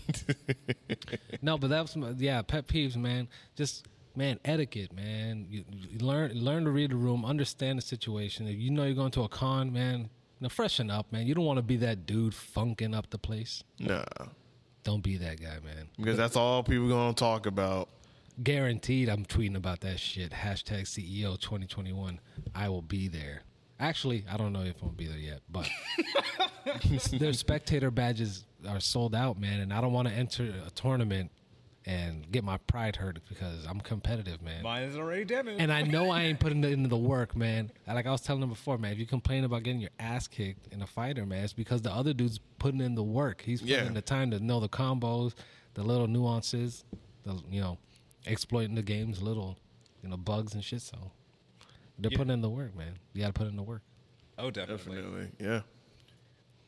[LAUGHS] no, but that was my, yeah, pet peeves, man. Just man, etiquette, man. You, you learn learn to read the room, understand the situation. If you know you're going to a con, man, you know, freshen up, man. You don't want to be that dude funking up the place. No. Don't be that guy, man. because that's all people gonna talk about. Guaranteed, I'm tweeting about that shit. Hashtag CEO 2021. I will be there. Actually, I don't know if I'm gonna be there yet, but [LAUGHS] their spectator badges are sold out, man. And I don't want to enter a tournament and get my pride hurt because I'm competitive, man. Mine is already damaged. and I know I ain't putting it into the work, man. Like I was telling them before, man, if you complain about getting your ass kicked in a fighter, man, it's because the other dude's putting in the work. He's putting Yeah. in the time to know the combos, the little nuances, the you know, exploiting the game's little, you know, bugs and shit. So they're Yeah. putting in the work, man. You got to put in the work. oh, definitely. Definitely, yeah.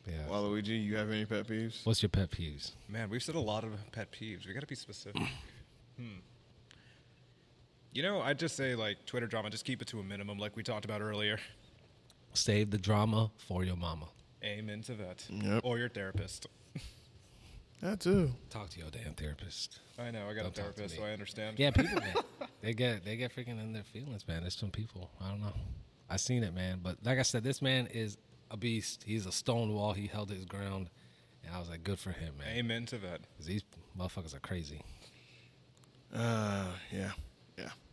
Yeah. Waluigi, you have any pet peeves? What's your pet peeves? Man, we've said a lot of pet peeves. We got to be specific. [CLEARS THROAT] hmm. You know, I'd just say like Twitter drama, just keep it to a minimum, like we talked about earlier. Save the drama for your mama. Amen to that. Yep. Or your therapist. That too. Talk to your damn therapist. I know, I got Don't a therapist, so I understand. Yeah, people, [LAUGHS] man, they get they get freaking in their feelings, man. There's some people. I don't know. I seen it, man. But like I said, this man is a beast. He's a stone wall. He held his ground, and I was like, good for him, man. Amen to that. 'Cause these motherfuckers are crazy. Uh, yeah,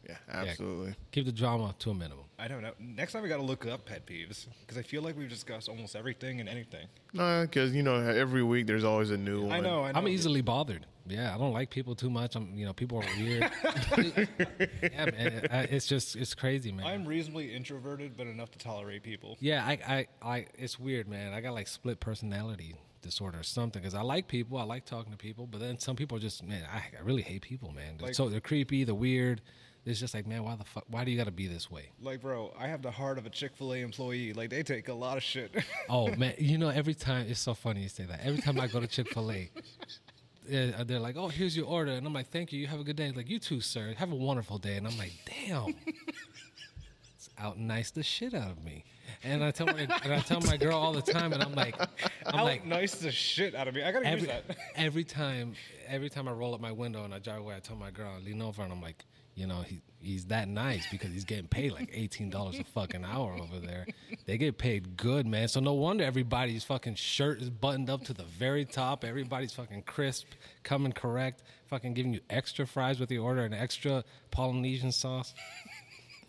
yeah, yeah, absolutely. Keep the drama to a minimum. I don't know. Next time we got to look up pet peeves because I feel like we've discussed almost everything and anything. No, because you know every week there's always a new one. I know. I know. I'm easily bothered. Yeah, I don't like people too much. I'm, you know, people are weird. [LAUGHS] yeah, man. I- It's just, it's crazy, man. I'm reasonably introverted, but enough to tolerate people. Yeah, I, I, I, it's weird, man. I got like split personality disorder or something because I like people, I like talking to people, but then some people are just, man, I, I really hate people, man. Like- so they're creepy, they're weird. It's just like, man, why the fuck? Why do you got to be this way? Like, bro, I have the heart of a Chick Fil A employee. Like, they take a lot of shit. [LAUGHS] Oh man, you know, every time it's so funny you say that. Every time I go to Chick Fil A. [LAUGHS] Uh, they're like, "Oh, here's your order," and I'm like, "Thank you. You have a good day." Like, "You too, sir. Have a wonderful day." And I'm like, "Damn, [LAUGHS] it's out nice the shit out of me." And I tell my and I tell my girl all the time, and I'm like, I'm How like, nice the shit out of me. I gotta every, use that. every time every time I roll up my window and I drive away, I tell my girl, I lean over and I'm like, you know, he he's that nice because he's getting paid like eighteen dollars a fucking hour over there. They get paid good, man. So no wonder everybody's fucking shirt is buttoned up to the very top. Everybody's fucking crisp, coming correct, fucking giving you extra fries with your order and extra Polynesian sauce.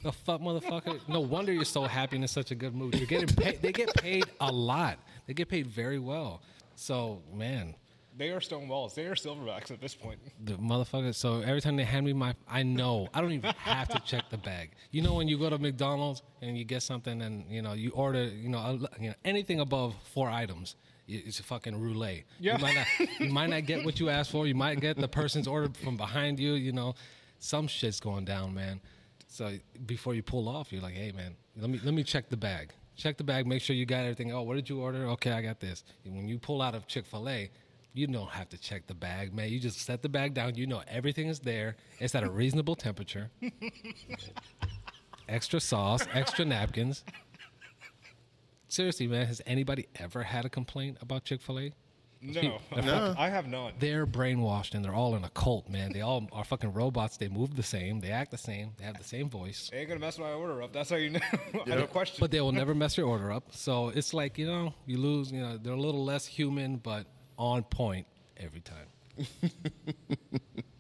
The fuck, motherfucker! No wonder you're so happy and in such a good mood. You're getting paid. They get paid a lot. They get paid very well. So, man, They are stone walls. They are silverbacks at this point. the motherfucker. So every time they hand me my, I know I don't even have to check the bag. You know when you go to McDonald's and you get something and you know you order, you know, you know anything above four items. It's a fucking roulette. Yeah. You might not, you might not get what you asked for. You might get the person's order from behind you. You know, some shit's going down, man. So before you pull off, you're like, hey, man, let me let me check the bag. Check the bag. Make sure you got everything. Oh, what did you order? Okay, I got this. And when you pull out of Chick Fil A, you don't have to check the bag, man. You just set the bag down. You know everything is there. It's at a reasonable temperature. [LAUGHS] extra sauce, extra napkins. Seriously, man, has anybody ever had a complaint about Chick Fil A? No, [LAUGHS] No. I have not. They're brainwashed and they're all in a cult, man. They all are fucking robots. They move the same. They act the same. They have the same voice. They ain't gonna mess my order up. That's how you know. [LAUGHS] I have a question. But they will never mess your order up. So it's like, you know, you lose, you know, they're a little less human, but on point every time. [LAUGHS]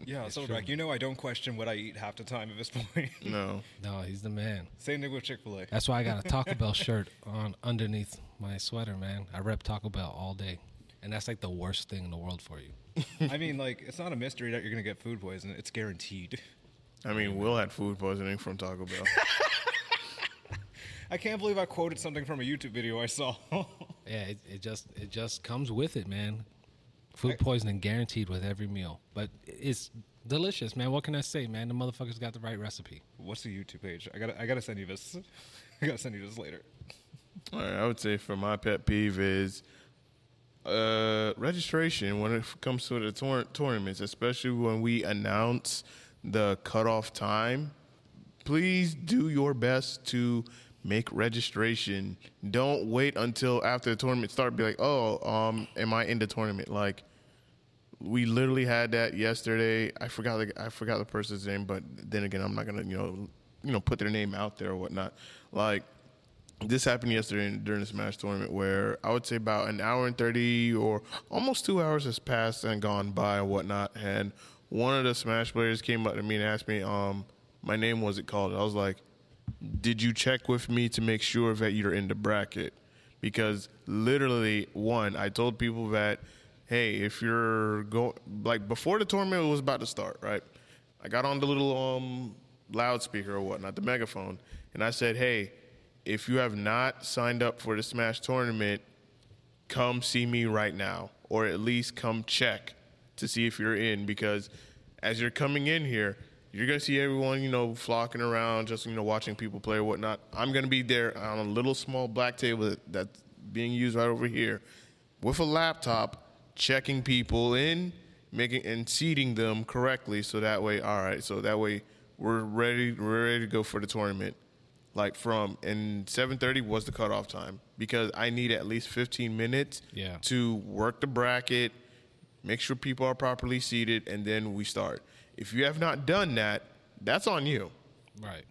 yeah, Silverback, you know I don't question what I eat half the time at this point. [LAUGHS] No. No, he's the man. Same thing with Chick Fil A. That's why I got a Taco Bell [LAUGHS] shirt on underneath my sweater, man. I rep Taco Bell all day. And that's like the worst thing in the world for you. I mean, like it's not a mystery that you're gonna get food poisoning. It's guaranteed. I mean, Will had food poisoning from Taco Bell. I can't believe I quoted something from a YouTube video I saw. [LAUGHS] Yeah, it, it just it just comes with it, man. Food poisoning guaranteed with every meal. But it's delicious, man. What can I say, man? The motherfuckers got the right recipe. What's the YouTube page? I gotta, I gotta send you this. [LAUGHS] I gotta send you this later. All right, I would say for my pet peeve is uh, registration when it comes to the tour- tournaments, especially when we announce the cutoff time. Please do your best to make registration. Don't wait until after the tournament start. Be like, oh, um, am I in the tournament? Like, we literally had that yesterday. I forgot the I forgot the person's name, but then again, I'm not gonna you know you know put their name out there or whatnot. Like this happened yesterday during the Smash tournament where I would say about an hour and thirty or almost two hours has passed and gone by and whatnot, and one of the Smash players came up to me and asked me, um, my name wasn't called. I was like, did you check with me to make sure that you're in the bracket? Because literally, one, I told people that, hey, if you're going, like before the tournament was about to start, right? I got on the little um, loudspeaker or whatnot, the megaphone, and I said, hey, if you have not signed up for the Smash tournament, come see me right now, or at least come check to see if you're in. Because as you're coming in here, you're gonna see everyone, you know, flocking around, just you know, watching people play or whatnot. I'm gonna be there on a little small black table that's being used right over here, with a laptop, checking people in, making and seating them correctly, so that way, all right, so that way we're ready, we're ready to go for the tournament like from and 7:30 was the cutoff time because I need at least 15 minutes Yeah. to work the bracket, make sure people are properly seated, and then we start. If you have not done that, that's on you. Right.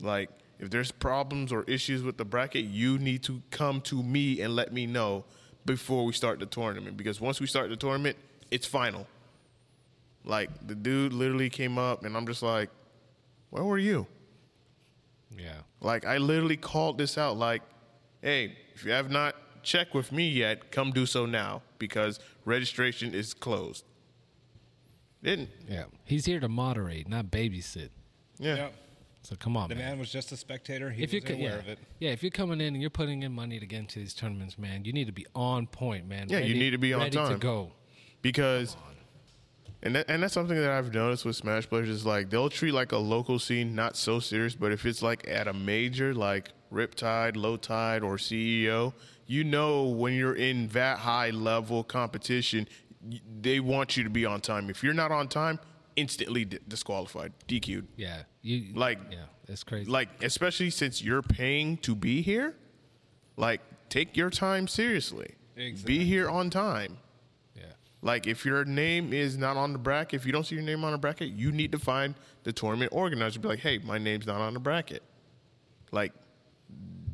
Like if there's problems or issues with the bracket, you need to come to me and let me know before we start the tournament because once we start the tournament, it's final. Like the dude literally came up and I'm just like, "Where were you?" Yeah. Like I literally called this out like, "Hey, if you have not checked with me yet, come do so now because registration is closed." Didn't. Yeah. He's here to moderate, not babysit. Yeah. Yep. So come on, The man. man was just a spectator. He if you're was aware yeah, of it. yeah, if you're coming in and you're putting in money to get into these tournaments, man, you need to be on point, man. Yeah, you need to be on ready time. to go. because and that, and that's something that I've noticed with Smash players is like they'll treat like a local scene not so serious, but if it's like at a major like Riptide, Low Tide, or CEO, you know when you're in that high level competition, they want you to be on time. If you're not on time, instantly disqualified, DQ'd. Yeah, you Like- yeah, it's crazy. Like especially since you're paying to be here, like take your time seriously. Exactly. Be here on time. yeah, Like if your name is not on the bracket, if you don't see your name on the bracket, you need to find the tournament organizer. Be like, hey, my name's not on the bracket. Like,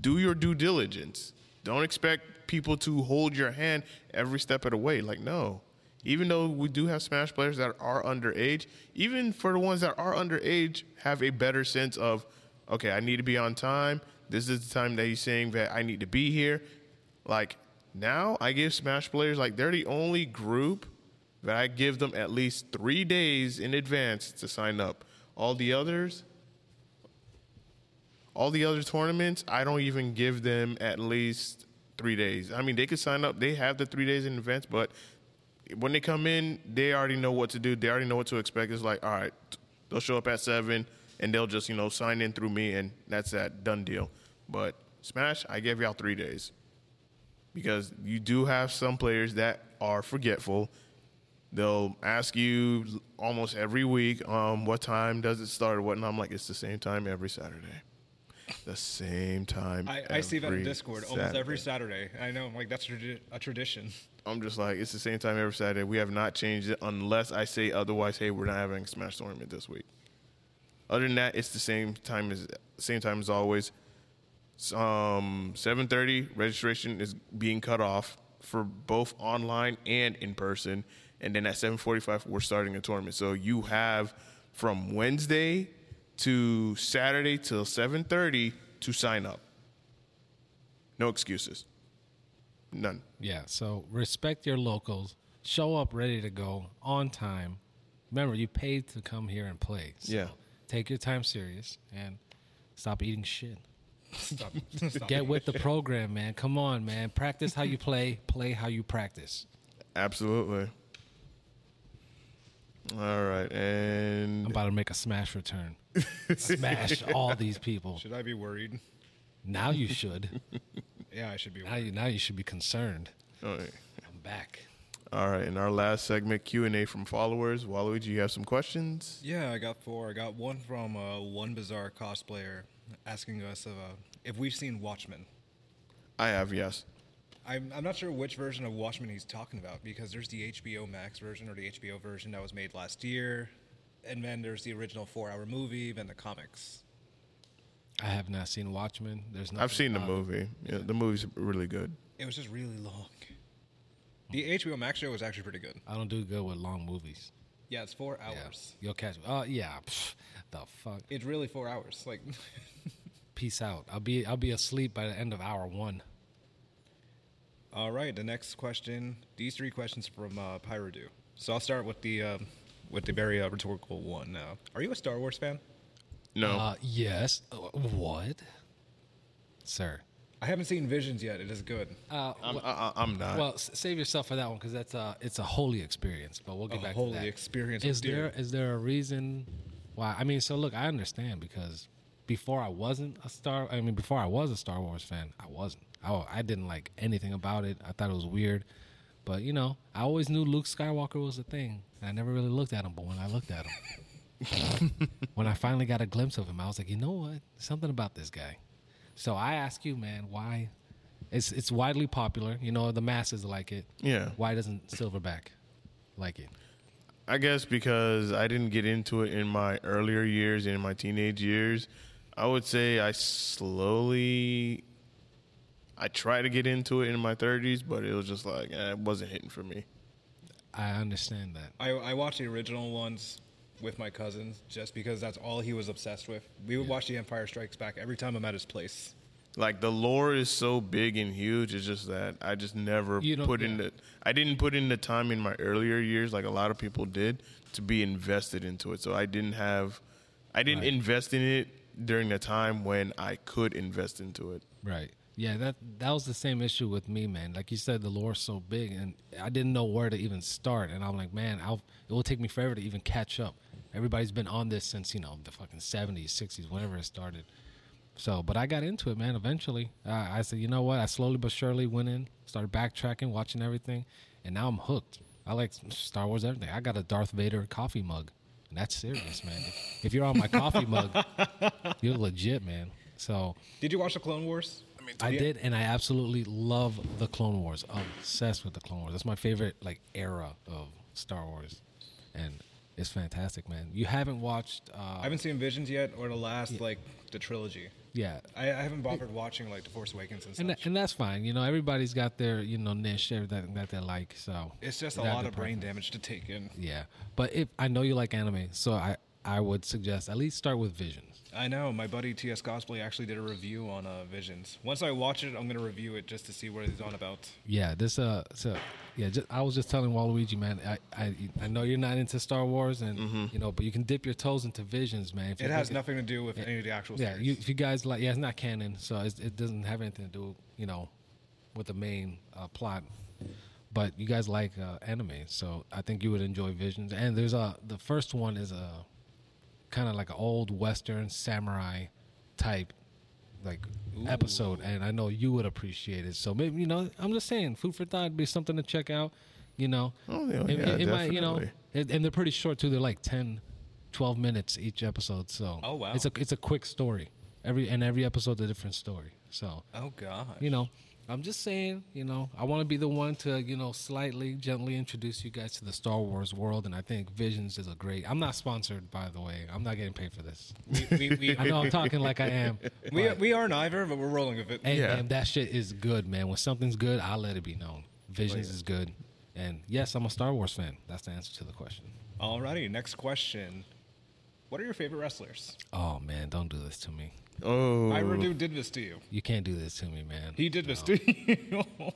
do your due diligence. Don't expect people to hold your hand every step of the way. Like, no. Even though we do have Smash players that are underage, even for the ones that are underage, have a better sense of, okay, I need to be on time. This is the time that he's saying that I need to be here. Like, now I give Smash players, like, they're the only group that I give them at least three days in advance to sign up. All the others, all the other tournaments, I don't even give them at least three days. I mean, they could sign up. They have the three days in advance, but when they come in, they already know what to do. They already know what to expect. It's like, all right, they'll show up at seven, and they'll just you know sign in through me, and that's that done deal. But Smash, I give y'all three days because you do have some players that are forgetful. They'll ask you almost every week, um, what time does it start or what? And I'm like, it's the same time every Saturday. The same time. I, I see that in Discord almost every Saturday. I know, I'm like that's a tradition. [LAUGHS] I'm just like, it's the same time every Saturday. We have not changed it unless I say otherwise. Hey, we're not having a Smash tournament this week. Other than that, it's the same time as same time as always. Um, 7:30 registration is being cut off for both online and in person, and then at 7:45 we're starting a tournament. So you have from Wednesday to Saturday till 7:30 to sign up. No excuses. None. Yeah, so respect your locals. Show up ready to go on time. Remember, you paid to come here and play. So Yeah. Take your time serious and stop eating shit. [LAUGHS] Stop. Stop. Get with the program, man. Come on, man. Practice how you play, play how you practice. Absolutely. All right, and I'm about to make a smash return. Smash all these people. Should I be worried? Now you should. [LAUGHS] Yeah, I should be. Now you now you should be concerned. all right. I'm back. all right, in our last segment, Q and A from followers. Waluigi, you have some questions? Yeah, I got four. I got one from uh, one bizarre cosplayer asking us uh, if we've seen Watchmen. I have, yes. I'm, I'm not sure which version of Watchmen he's talking about because there's the HBO Max version or the HBO version that was made last year, and then there's the original four-hour movie, then the comics. I have not seen Watchmen. There's nothing I've seen the about it. movie. Yeah, the movie's really good. It was just really long. The HBO Max show was actually pretty good. I don't do good with long movies. Yeah, it's four Yeah. hours. You'll catch. Oh yeah. Pff, the fuck. It's really four hours. Like, [LAUGHS] Peace out. I'll be I'll be asleep by the end of hour one. all right. The next question. These three questions from uh, Pyrodu. So I'll start with the uh, with the very uh, rhetorical one. Now, are you a Star Wars fan? No, Uh, yes. Uh, what? Sir. I haven't seen Visions yet. It is good. Uh, I'm, wh- I, I'm not. well, s- save yourself for that one because that's a it's a holy experience. But we'll get A back holy to that. experience Is with deer. there is there a reason why? I mean, so look, I understand because before I wasn't a star. I mean, before I was a Star Wars fan, I wasn't. I, I didn't like anything about it. I thought it was weird. But you know, I always knew Luke Skywalker was a thing. And I never really looked at him. But when I looked at him, [LAUGHS] when I finally got a glimpse of him, I was like, you know what? Something about this guy. So I ask you, man, why? It's it's widely popular. You know, the masses like it. Yeah. Why doesn't Silverback like it? I guess because I didn't get into it in my earlier years, in my teenage years. I would say I slowly, I tried to get into it in my 30s, but it was just like eh, it wasn't hitting for me. I understand that. I, I watched the original ones with my cousins just because that's all he was obsessed with. We would watch The Empire Strikes Back every time I'm at his place. Like the lore is so big and huge. It's just that I just never You don't- put in the. I didn't put in the time in my earlier years, like a lot of people did, to be invested into it. So I didn't have, I didn't Right. invest in it during the time when I could invest into it. Right. Yeah, that that was the same issue with me, man. Like you said, the lore's so big, and I didn't know where to even start. And I'm like, man, I'll, it will take me forever to even catch up. Everybody's been on this since you know the fucking 70s, 60s, whenever it started. So, but I got into it, man. Eventually, uh, I said, you know what? I slowly but surely went in, started backtracking, watching everything, and now I'm hooked. I like Star Wars, everything. I got a Darth Vader coffee mug, and that's serious, man. If, if you're on my coffee mug, [LAUGHS] you're legit, man. So Did you watch the Clone Wars? I did, and I absolutely love the Clone Wars. Obsessed with the Clone Wars. That's my favorite like era of Star Wars, and it's fantastic, man. You haven't watched? Uh, I haven't seen Visions yet, or the last like the trilogy. yeah, I, I haven't bothered watching like The Force Awakens and and such. and that's fine. You know, everybody's got their you know niche everything that they like. So it's just a lot of brain damage to take in. Yeah, but if I know you like anime, so I I would suggest at least start with Visions. I know my buddy TS Cosplay actually did a review on uh, Visions. Once I watch it, I'm gonna review it just to see what he's on about. Yeah, this uh, so yeah, just, I was just telling Waluigi, man. I, I I know you're not into Star Wars, and you know, but you can dip your toes into Visions, man. If you It has think nothing to do with any of the actual Yeah, you, if you guys like, yeah, it's not canon, so it's, it doesn't have anything to do, you know, with the main uh, plot. But you guys like uh, anime, so I think you would enjoy Visions. And there's a the first one is a kind of like an old Western samurai type like episode, and I know you would appreciate it. So maybe you know, I'm just saying, food for thought would be something to check out. You know, Oh, yeah, It- yeah, it- it might, you know, it- and they're pretty short too. They're like 10, 12 minutes each episode. So Oh, wow. it's a it's a quick story. Every and every episode's a different story. So oh god. you know, I'm just saying, you know, I want to be the one to you know slightly gently introduce you guys to the Star Wars world, and I think Visions is a great. I'm not sponsored, by the way. I'm not getting paid for this. we, we, we, I know I'm talking like I am. [LAUGHS] we, but- we aren't either, but we're rolling with it. Hey Yeah. man, that shit is good, man. When something's good, I'll let it be known. Visions oh, yeah. is good, and yes, I'm a Star Wars fan. That's the answer to the question. Alrighty, next question. What are your favorite wrestlers? Oh man, don't do this to me. Oh, Iradu did this to you. You can't do this to me, man. He did this to you. [LAUGHS]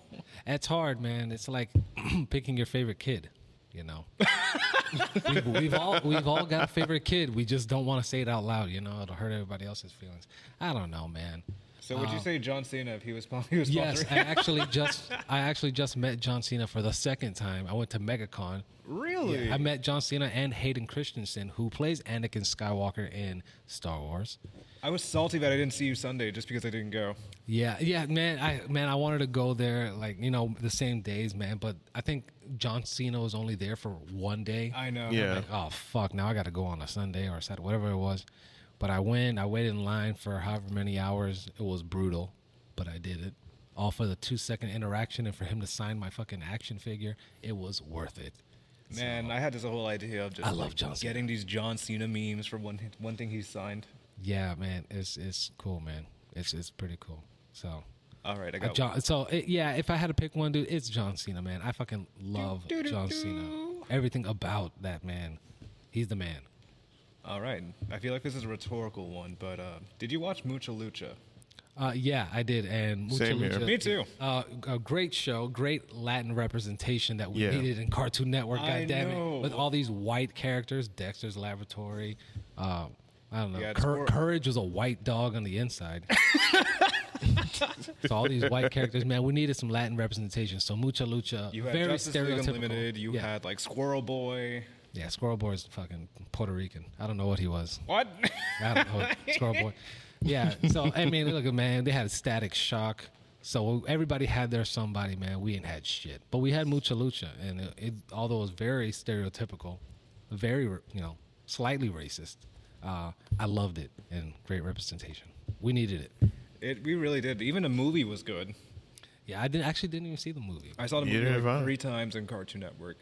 It's hard, man. It's like [CLEARS THROAT] picking your favorite kid. You know, [LAUGHS] we've, we've all we've all got a favorite kid. We just don't want to say it out loud. You know, it'll hurt everybody else's feelings. I don't know, man. So would you say John Cena if he was spon- [LAUGHS] he was Yes, sponsoring? I actually just I actually just met John Cena for the second time. I went to MegaCon. really? I met John Cena and Hayden Christensen, who plays Anakin Skywalker in Star Wars. I was salty that I didn't see you Sunday just because I didn't go. Yeah, yeah, man. I man, I wanted to go there, like you know, the same days, man. But I think John Cena was only there for one day. I know. Yeah. Like, oh fuck! Now I got to go on a Sunday or a Saturday, whatever it was. But I went. I waited in line for however many hours. It was brutal, but I did it. All for the two second interaction and for him to sign my fucking action figure. It was worth it. Man, I had this whole idea of just I love like, John Cena. getting these John Cena memes for one one thing he signed. Yeah, man. It's it's cool, man. It's it's pretty cool. So. All right, I got John, so it, yeah, if I had to pick one, dude, it's John Cena, man. I fucking love do, do, John do. Cena. Everything about that man, he's the man. All right, I feel like this is a rhetorical one, but uh, did you watch Mucha Lucha? Uh, yeah, I did, and Mucha Same here. Lucha- Me too. Uh, a great show, great Latin representation that we Yeah. needed in Cartoon Network. I God damn know. it, with all these white characters, Dexter's Laboratory. Uh, I don't know. Yeah, Cour- Squir- Courage was a white dog on the inside. [LAUGHS] so all these white characters, man, we needed some Latin representation. So Mucha Lucha, You had very Justice League stereotypical. Unlimited. You yeah. had like Squirrel Boy. Yeah, Squirrel Boy is fucking Puerto Rican. I don't know what he was. What? I don't know. Squirrel Boy. Yeah. So I mean, look, at man, they had a Static Shock. So everybody had their somebody, man. We ain't had shit, but we had Mucha Lucha, and it, it although it was very stereotypical, very you know slightly racist, uh, I loved it and great representation. We needed it. it, we really did. Even the movie was good. Yeah, I didn't actually didn't even see the movie. I saw the movie did like fine. three times in Cartoon Network.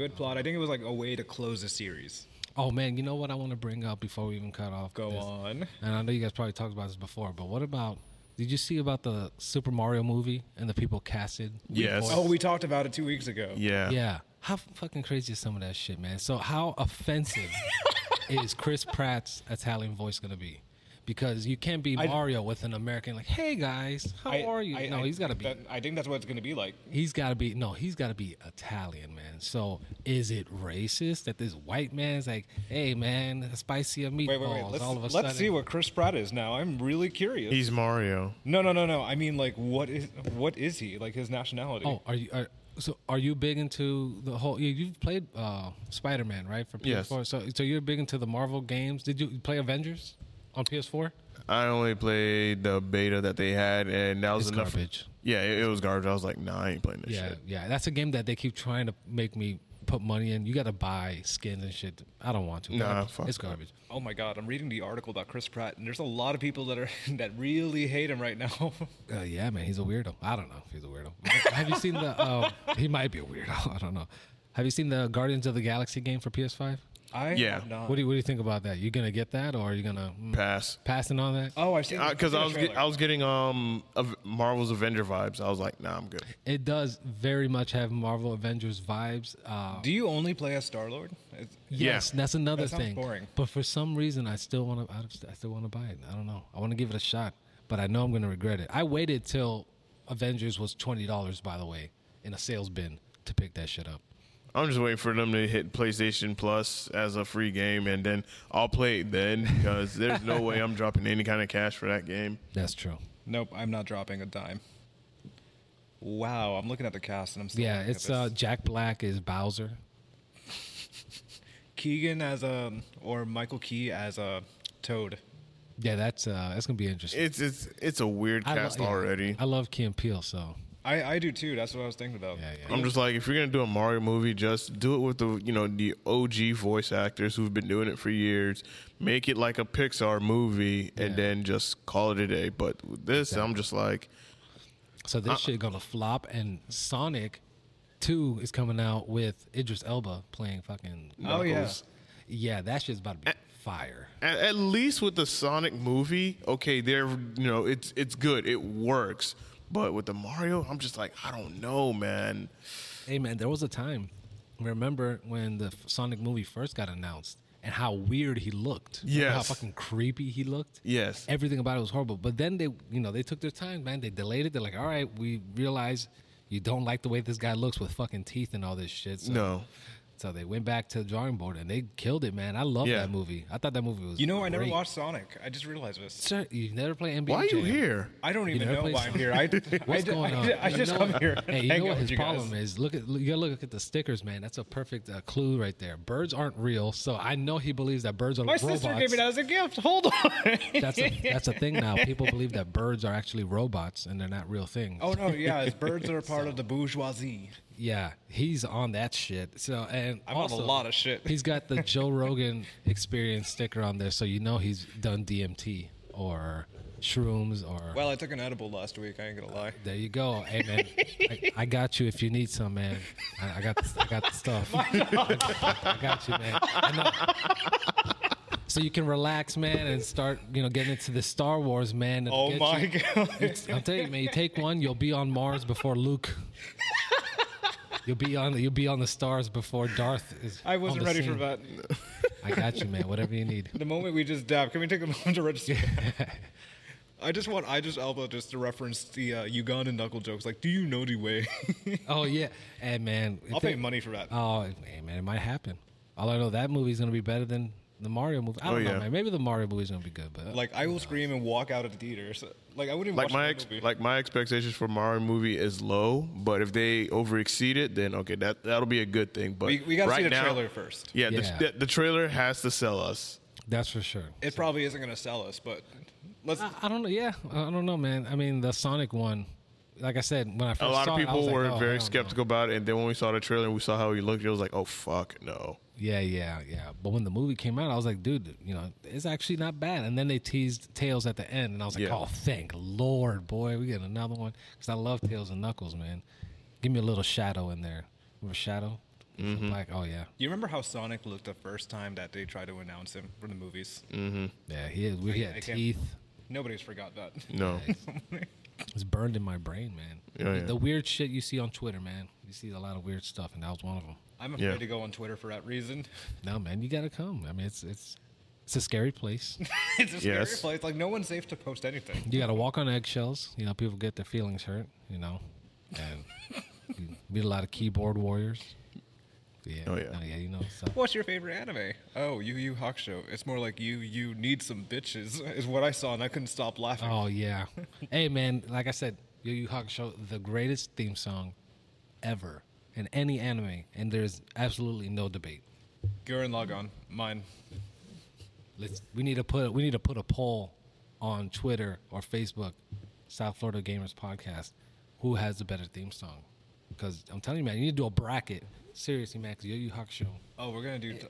Good plot. I think it was like a way to close the series. Oh man, you know what I want to bring up before we even cut off? Go this? on. And I know you guys probably talked about this before, but what about? Did you see about the Super Mario movie and the people casted? Yes. for it? Oh, we talked about it two weeks ago. yeah. yeah. How fucking crazy is some of that shit, man? So how offensive [LAUGHS] is Chris Pratt's Italian voice gonna be? Because you can't be I- Mario with an American like, "Hey guys, how I- are you?" I- no, I- he's got to be. that- I think that's what it's going to be like. He's got to be no. He's got to be Italian, man. So is it racist that this white man's like, "Hey, man, spicy of meatballs"? Wait, wait, wait. Let's, all of a let's sudden, see what Chris Pratt is now. I'm really curious. He's Mario. no, no, no, no. I mean, like, what is what is he? Like his nationality? Oh, are you? Are, so are you big into the whole? You, you've played uh, Spider Man, right? For PS4. So so you're big into the Marvel games. Did you play Avengers on PS4? I only played the beta that they had, and that was It's enough. garbage. Yeah, it, it was garbage. I was like, nah, I ain't playing this Yeah, shit. yeah. That's a game that they keep trying to make me put money in. You got to buy skins and shit. I don't want to. Nah, Garbage. fuck it's that. garbage. Oh my god, I'm reading the article about Chris Pratt, and there's a lot of people that are [LAUGHS] that really hate him right now. [LAUGHS] Uh, yeah, man, he's a weirdo. I don't know if he's a weirdo. Have you seen the? Uh, [LAUGHS] he might be a weirdo. I don't know. Have you seen the Guardians of the Galaxy game for PS5? I Yeah. have not. What do you What do you think about that? You gonna get that, or are you gonna mm, Pass. passing on that? oh, I've seen Because I've I was get. I was getting um Marvel's Avenger vibes. I was like, nah, I'm good. It does very much have Marvel Avengers vibes. Uh, Do you only play as Star Lord? yes, that's another That thing. boring. But for some reason, I still want to. I still want to buy it. I don't know. I want to give it a shot, but I know I'm going to regret it. I waited till Avengers was twenty dollars, by the way, in a sales bin to pick that shit up. I'm just waiting for them to hit PlayStation Plus as a free game, and then I'll play it then because there's no way I'm dropping any kind of cash for that game. That's true. Nope, I'm not dropping a dime. Wow, I'm looking at the cast and I'm still Yeah, looking at it's uh. Jack Black is Bowser. [LAUGHS] Keegan as a or Michael Key as a Toad. Yeah, that's uh, that's gonna be interesting. It's it's it's a weird I lo- cast yeah, already. I love Key and Peele, so I, I do too. That's what I was thinking about. Yeah, yeah. I'm just like, if you're gonna do a Mario movie, just do it with the you know the OG voice actors who've been doing it for years. Make it like a Pixar movie, and Yeah. then just call it a day. But with this, I'm just like, so Uh, this shit gonna flop. And Sonic Two is coming out with Idris Elba playing fucking. Oh yeah. Knuckles. Yeah, that shit's about to be fire. At, at least with the Sonic movie, okay, they're you know it's it's good, it works. But with the Mario, I'm just like, I don't know, man. Hey man, there was a time. Remember when the Sonic movie first got announced and how weird he looked? Remember How fucking creepy he looked. Yes. Everything about it was horrible. But then they, you know, they took their time, man. They delayed it. They're like, all right, we realize you don't like the way this guy looks with fucking teeth and all this shit. So, No. So they went back to the drawing board and they killed it, man. I love Yeah. that movie. I thought that movie was. You know, I never great. watched Sonic. I just realized this. Sir, you never play NBA. Why are you Jam. here? I don't even never know played why I'm here. I, [LAUGHS] What's I, going I, on? I, You just know come what- here. [LAUGHS] Hey, you hang know out what with his you guys. problem is? Look at you gotta look at the stickers, man. That's a perfect uh, clue right there. Birds aren't real, so I know he believes that birds are My robots. My sister gave me that as a gift. Hold on. That's a [LAUGHS] that's a thing now. People believe that birds are actually robots and they're not real things. oh no, yeah, his birds are a part of the bourgeoisie. Yeah, he's on that shit. So and I'm on a lot of shit. [LAUGHS] He's got the Joe Rogan experience sticker on there, so you know he's done DMT or shrooms or. Well, I took an edible last week. I ain't gonna lie. there you go. Hey man, I, I got you if you need some, man. I, I got the, I got the stuff. [LAUGHS] I got you, man. I know. So you can relax, man, and start, you know, getting into the Star Wars, man. Oh my you- god. I'm telling you, man. You take one, you'll be on Mars before Luke. [LAUGHS] You'll be on the you'll be on the stars before Darth is. I wasn't the ready for that. [LAUGHS] I got you, man. Whatever you need. The moment we just dabbed, can we take a moment to register? [LAUGHS] I just want I just Alba just to reference the uh, Ugandan knuckle jokes. Like, do you know the way? [LAUGHS] Oh yeah, and man, I'll they- pay money for that. Oh hey, man, it might happen. All I know that movie's gonna be better than the Mario movie. I oh, don't Oh, know, yeah. man. Maybe the Mario movie's gonna be good, but like, I will scream and walk out of the theater. So, like, I wouldn't even Like watch my the ex- movie. like my expectations for Mario movie is low, but if they over exceed it, then okay, that that'll be a good thing. But we we got to right see the now, trailer first. Yeah, Yeah. The, the, the trailer has to sell us. that's for sure. It probably isn't gonna sell us, but let's. I, I don't know. Yeah, I don't know, man. I mean, the Sonic one. Like I said, when I first A lot saw of it, I people was like, were oh, hell very no. skeptical about it, and then when we saw the trailer and we saw how he looked, it was like, oh fuck, no. Yeah, yeah, yeah. But when the movie came out, I was like, dude, you know, it's actually not bad. And then they teased Tails at the end, and I was like, Yeah. oh, thank Lord, boy, we get another one because I love Tails and Knuckles, man. Give me a little Shadow in there. Remember Shadow? Mm-hmm. Like, oh yeah, You remember how Sonic looked the first time that they tried to announce him for the movies? yeah. He had, we I had can't- teeth. Nobody's forgot that. [LAUGHS] No. It's burned in my brain, man. Yeah, yeah. The weird shit you see on Twitter, man. You see a lot of weird stuff, and that was one of them. I'm afraid Yeah. to go on Twitter for that reason. [LAUGHS] No, man, you gotta come. I mean, it's it's it's a scary place. [LAUGHS] it's a scary Yes. place. Like no one's safe to post anything. you gotta walk on eggshells. You know, people get their feelings hurt. You know, and you meet a lot of keyboard warriors. Yeah. Oh, yeah. Oh, yeah. You know. So. What's your favorite anime? Oh, Yu Yu Hakusho. It's more like you you need some bitches [LAUGHS] is what I saw, and I couldn't stop laughing. Oh yeah. hey man, like I said, Yu Yu Hakusho, the greatest theme song ever in any anime, and there's absolutely no debate. Gurren Lagann, mine. Let's we need to put we need to put a poll on Twitter or Facebook, South Florida Gamers Podcast, who has the better theme song? because I'm telling you, man, you need to do a bracket. Seriously, man, because Yu Yu Hakusho. Oh, we're gonna do. T-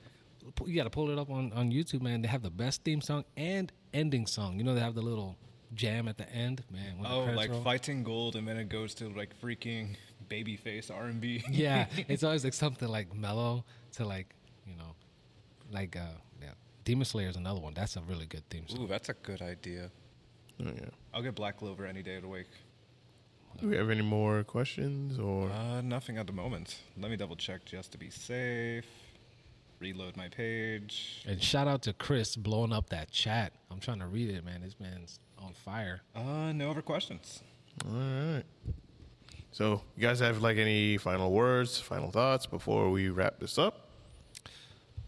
You got to pull it up on, on YouTube, man. They have the best theme song and ending song. You know, they have the little jam at the end, man. when oh, like roll. fighting gold, and then it goes to like freaking babyface R and B. Yeah, [LAUGHS] it's always like something like mellow to like, you know, like uh, yeah. Demon Slayer is another one. That's a really good theme song. Ooh, that's a good idea. Oh, yeah. I'll get Black Clover any day of the week. Do we have any more questions or? Uh, nothing at the moment. Let me double check just to be safe. Reload my page. And shout out to Chris blowing up that chat. I'm trying to read it, man. This man's on fire. Uh, no other questions. All right. So, you guys have like any final words, final thoughts before we wrap this up?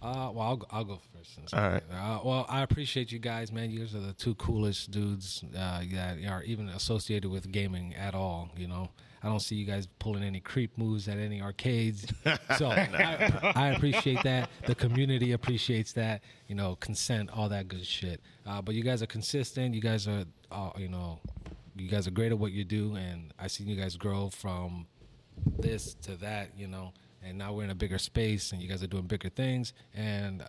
Uh, well, I'll, go- I'll go first. since All right. Uh, well, I appreciate you guys, man. You guys are the two coolest dudes uh, that are even associated with gaming at all. You know, I don't see you guys pulling any creep moves at any arcades. [LAUGHS] so I, I appreciate that. The community appreciates that. You know, consent, all that good shit. Uh, but you guys are consistent. You guys are, uh, you know, you guys are great at what you do, and I see you guys grow from this to that, you know, and now we're in a bigger space and you guys are doing bigger things. And,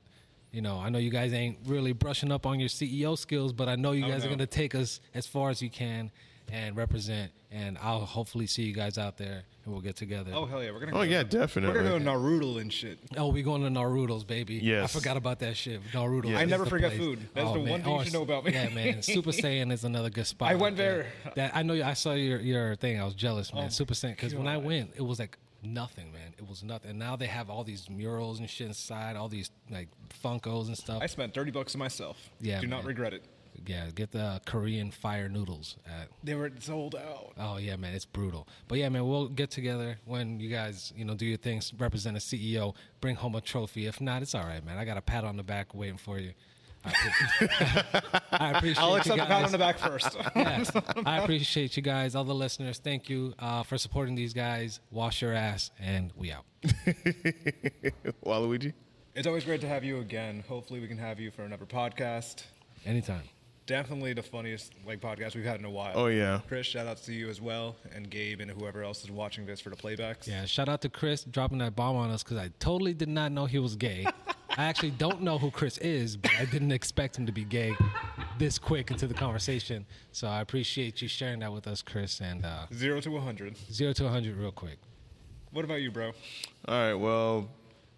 you know, I know you guys ain't really brushing up on your CEO skills, but I know you Oh, guys are going to take us as far as you can and represent. And I'll hopefully see you guys out there and we'll get together. Oh hell yeah, we're gonna. Oh go, yeah, We're gonna go Naruto and shit. Oh, we going to Naruto's, baby. Yes. I forgot about that shit. Naruto. Yes. I never the forget place. food. That's oh, the one thing you oh, should know about me. Yeah, man. [LAUGHS] Super Saiyan is another good spot. I went there. That I know. I saw your your thing. I was jealous, man. Oh, Super Saiyan. Because when I went, it was like nothing, man. It was nothing. And now they have all these murals and shit inside. All these like Funkos and stuff. I spent thirty bucks on myself. Yeah, Do not regret it. Yeah, get the Korean fire noodles at They were sold out. Oh yeah, man, it's brutal. But yeah, man, we'll get together when you guys, you know, do your things, represent a CEO, bring home a trophy. If not, it's all right, man. I got a pat on the back waiting for you. I [LAUGHS] appreciate, I appreciate I'll you accept the pat guys. on the back first. [LAUGHS] Yeah, I appreciate you guys, all the listeners. Thank you uh, for supporting these guys. Wash your ass, and we out. [LAUGHS] Waluigi? it's always great to have you again. Hopefully, we can have you for another podcast. Anytime. Definitely the funniest like podcast we've had in a while. Oh, yeah. Chris, shout outs to you as well, and Gabe and whoever else is watching this for the playbacks. Yeah, shout out to Chris dropping that bomb on us because I totally did not know he was gay. [LAUGHS] I actually don't know who Chris is, but I didn't expect him to be gay this quick into the conversation. So I appreciate you sharing that with us, Chris. And uh, Zero to 100. zero to 100 real quick. What about you, bro? All right. Well,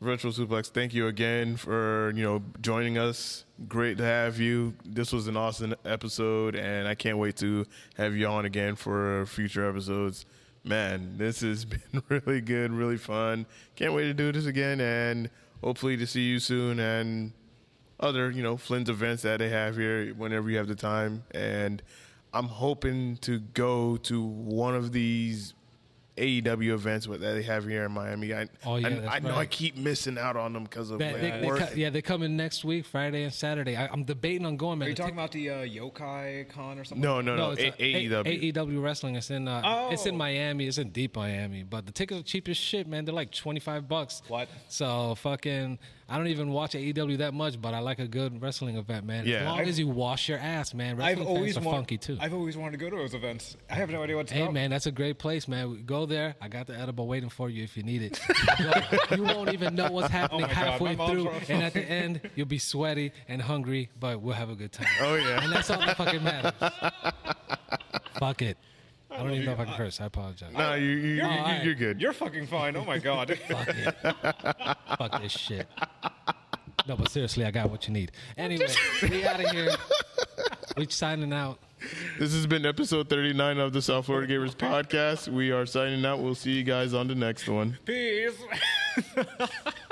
VirtualSuplex, thank you again for you know joining us. Great to have you. This was an awesome episode, and I can't wait to have you on again for future episodes. Man, this has [LAUGHS] been really good, really fun. Can't wait to do this again, and hopefully to see you soon and other you know Flynn's events that they have here whenever you have the time. And I'm hoping to go to one of these AEW events that they have here in Miami. I, Oh, yeah, I, that's I know I keep missing out on them because of They, like, they, they work. co- yeah, they're coming next week, Friday and Saturday. I, I'm debating on going, man. Are you talking tic- about the uh, Yokai Con or something? no, no, no, it's A- a- A- AEW. AEW wrestling. It's in uh, it's in Oh. Miami. It's in deep Miami. But the tickets are cheap as shit, man. They're like twenty five bucks. What? So fucking, I don't even watch AEW that much, but I like a good wrestling event, man. Yeah. As long I've- as you wash your ass, man. I've Wrestling always fans are want- funky too. I've always wanted to go to those events. I have no idea what to do. Hey man, that's a great place, man. We Go there. I got the edible waiting for you if you need it. you won't even know what's happening [LAUGHS] Oh my God, halfway through, and at the end, you'll be sweaty and hungry, but we'll have a good time. Oh yeah. And that's all that fucking matters. [LAUGHS] Fuck it. I don't even know if I can curse. I apologize. no, you, you, you, all right. you're good. You're fucking fine. Oh my god. [LAUGHS] Fuck it. Fuck this shit. No, but seriously, I got what you need. Anyway, [LAUGHS] we out of here. We signing out. This has been episode 39 of the South Florida Gamers podcast. We are signing out. We'll see you guys on the next one. Peace. [LAUGHS]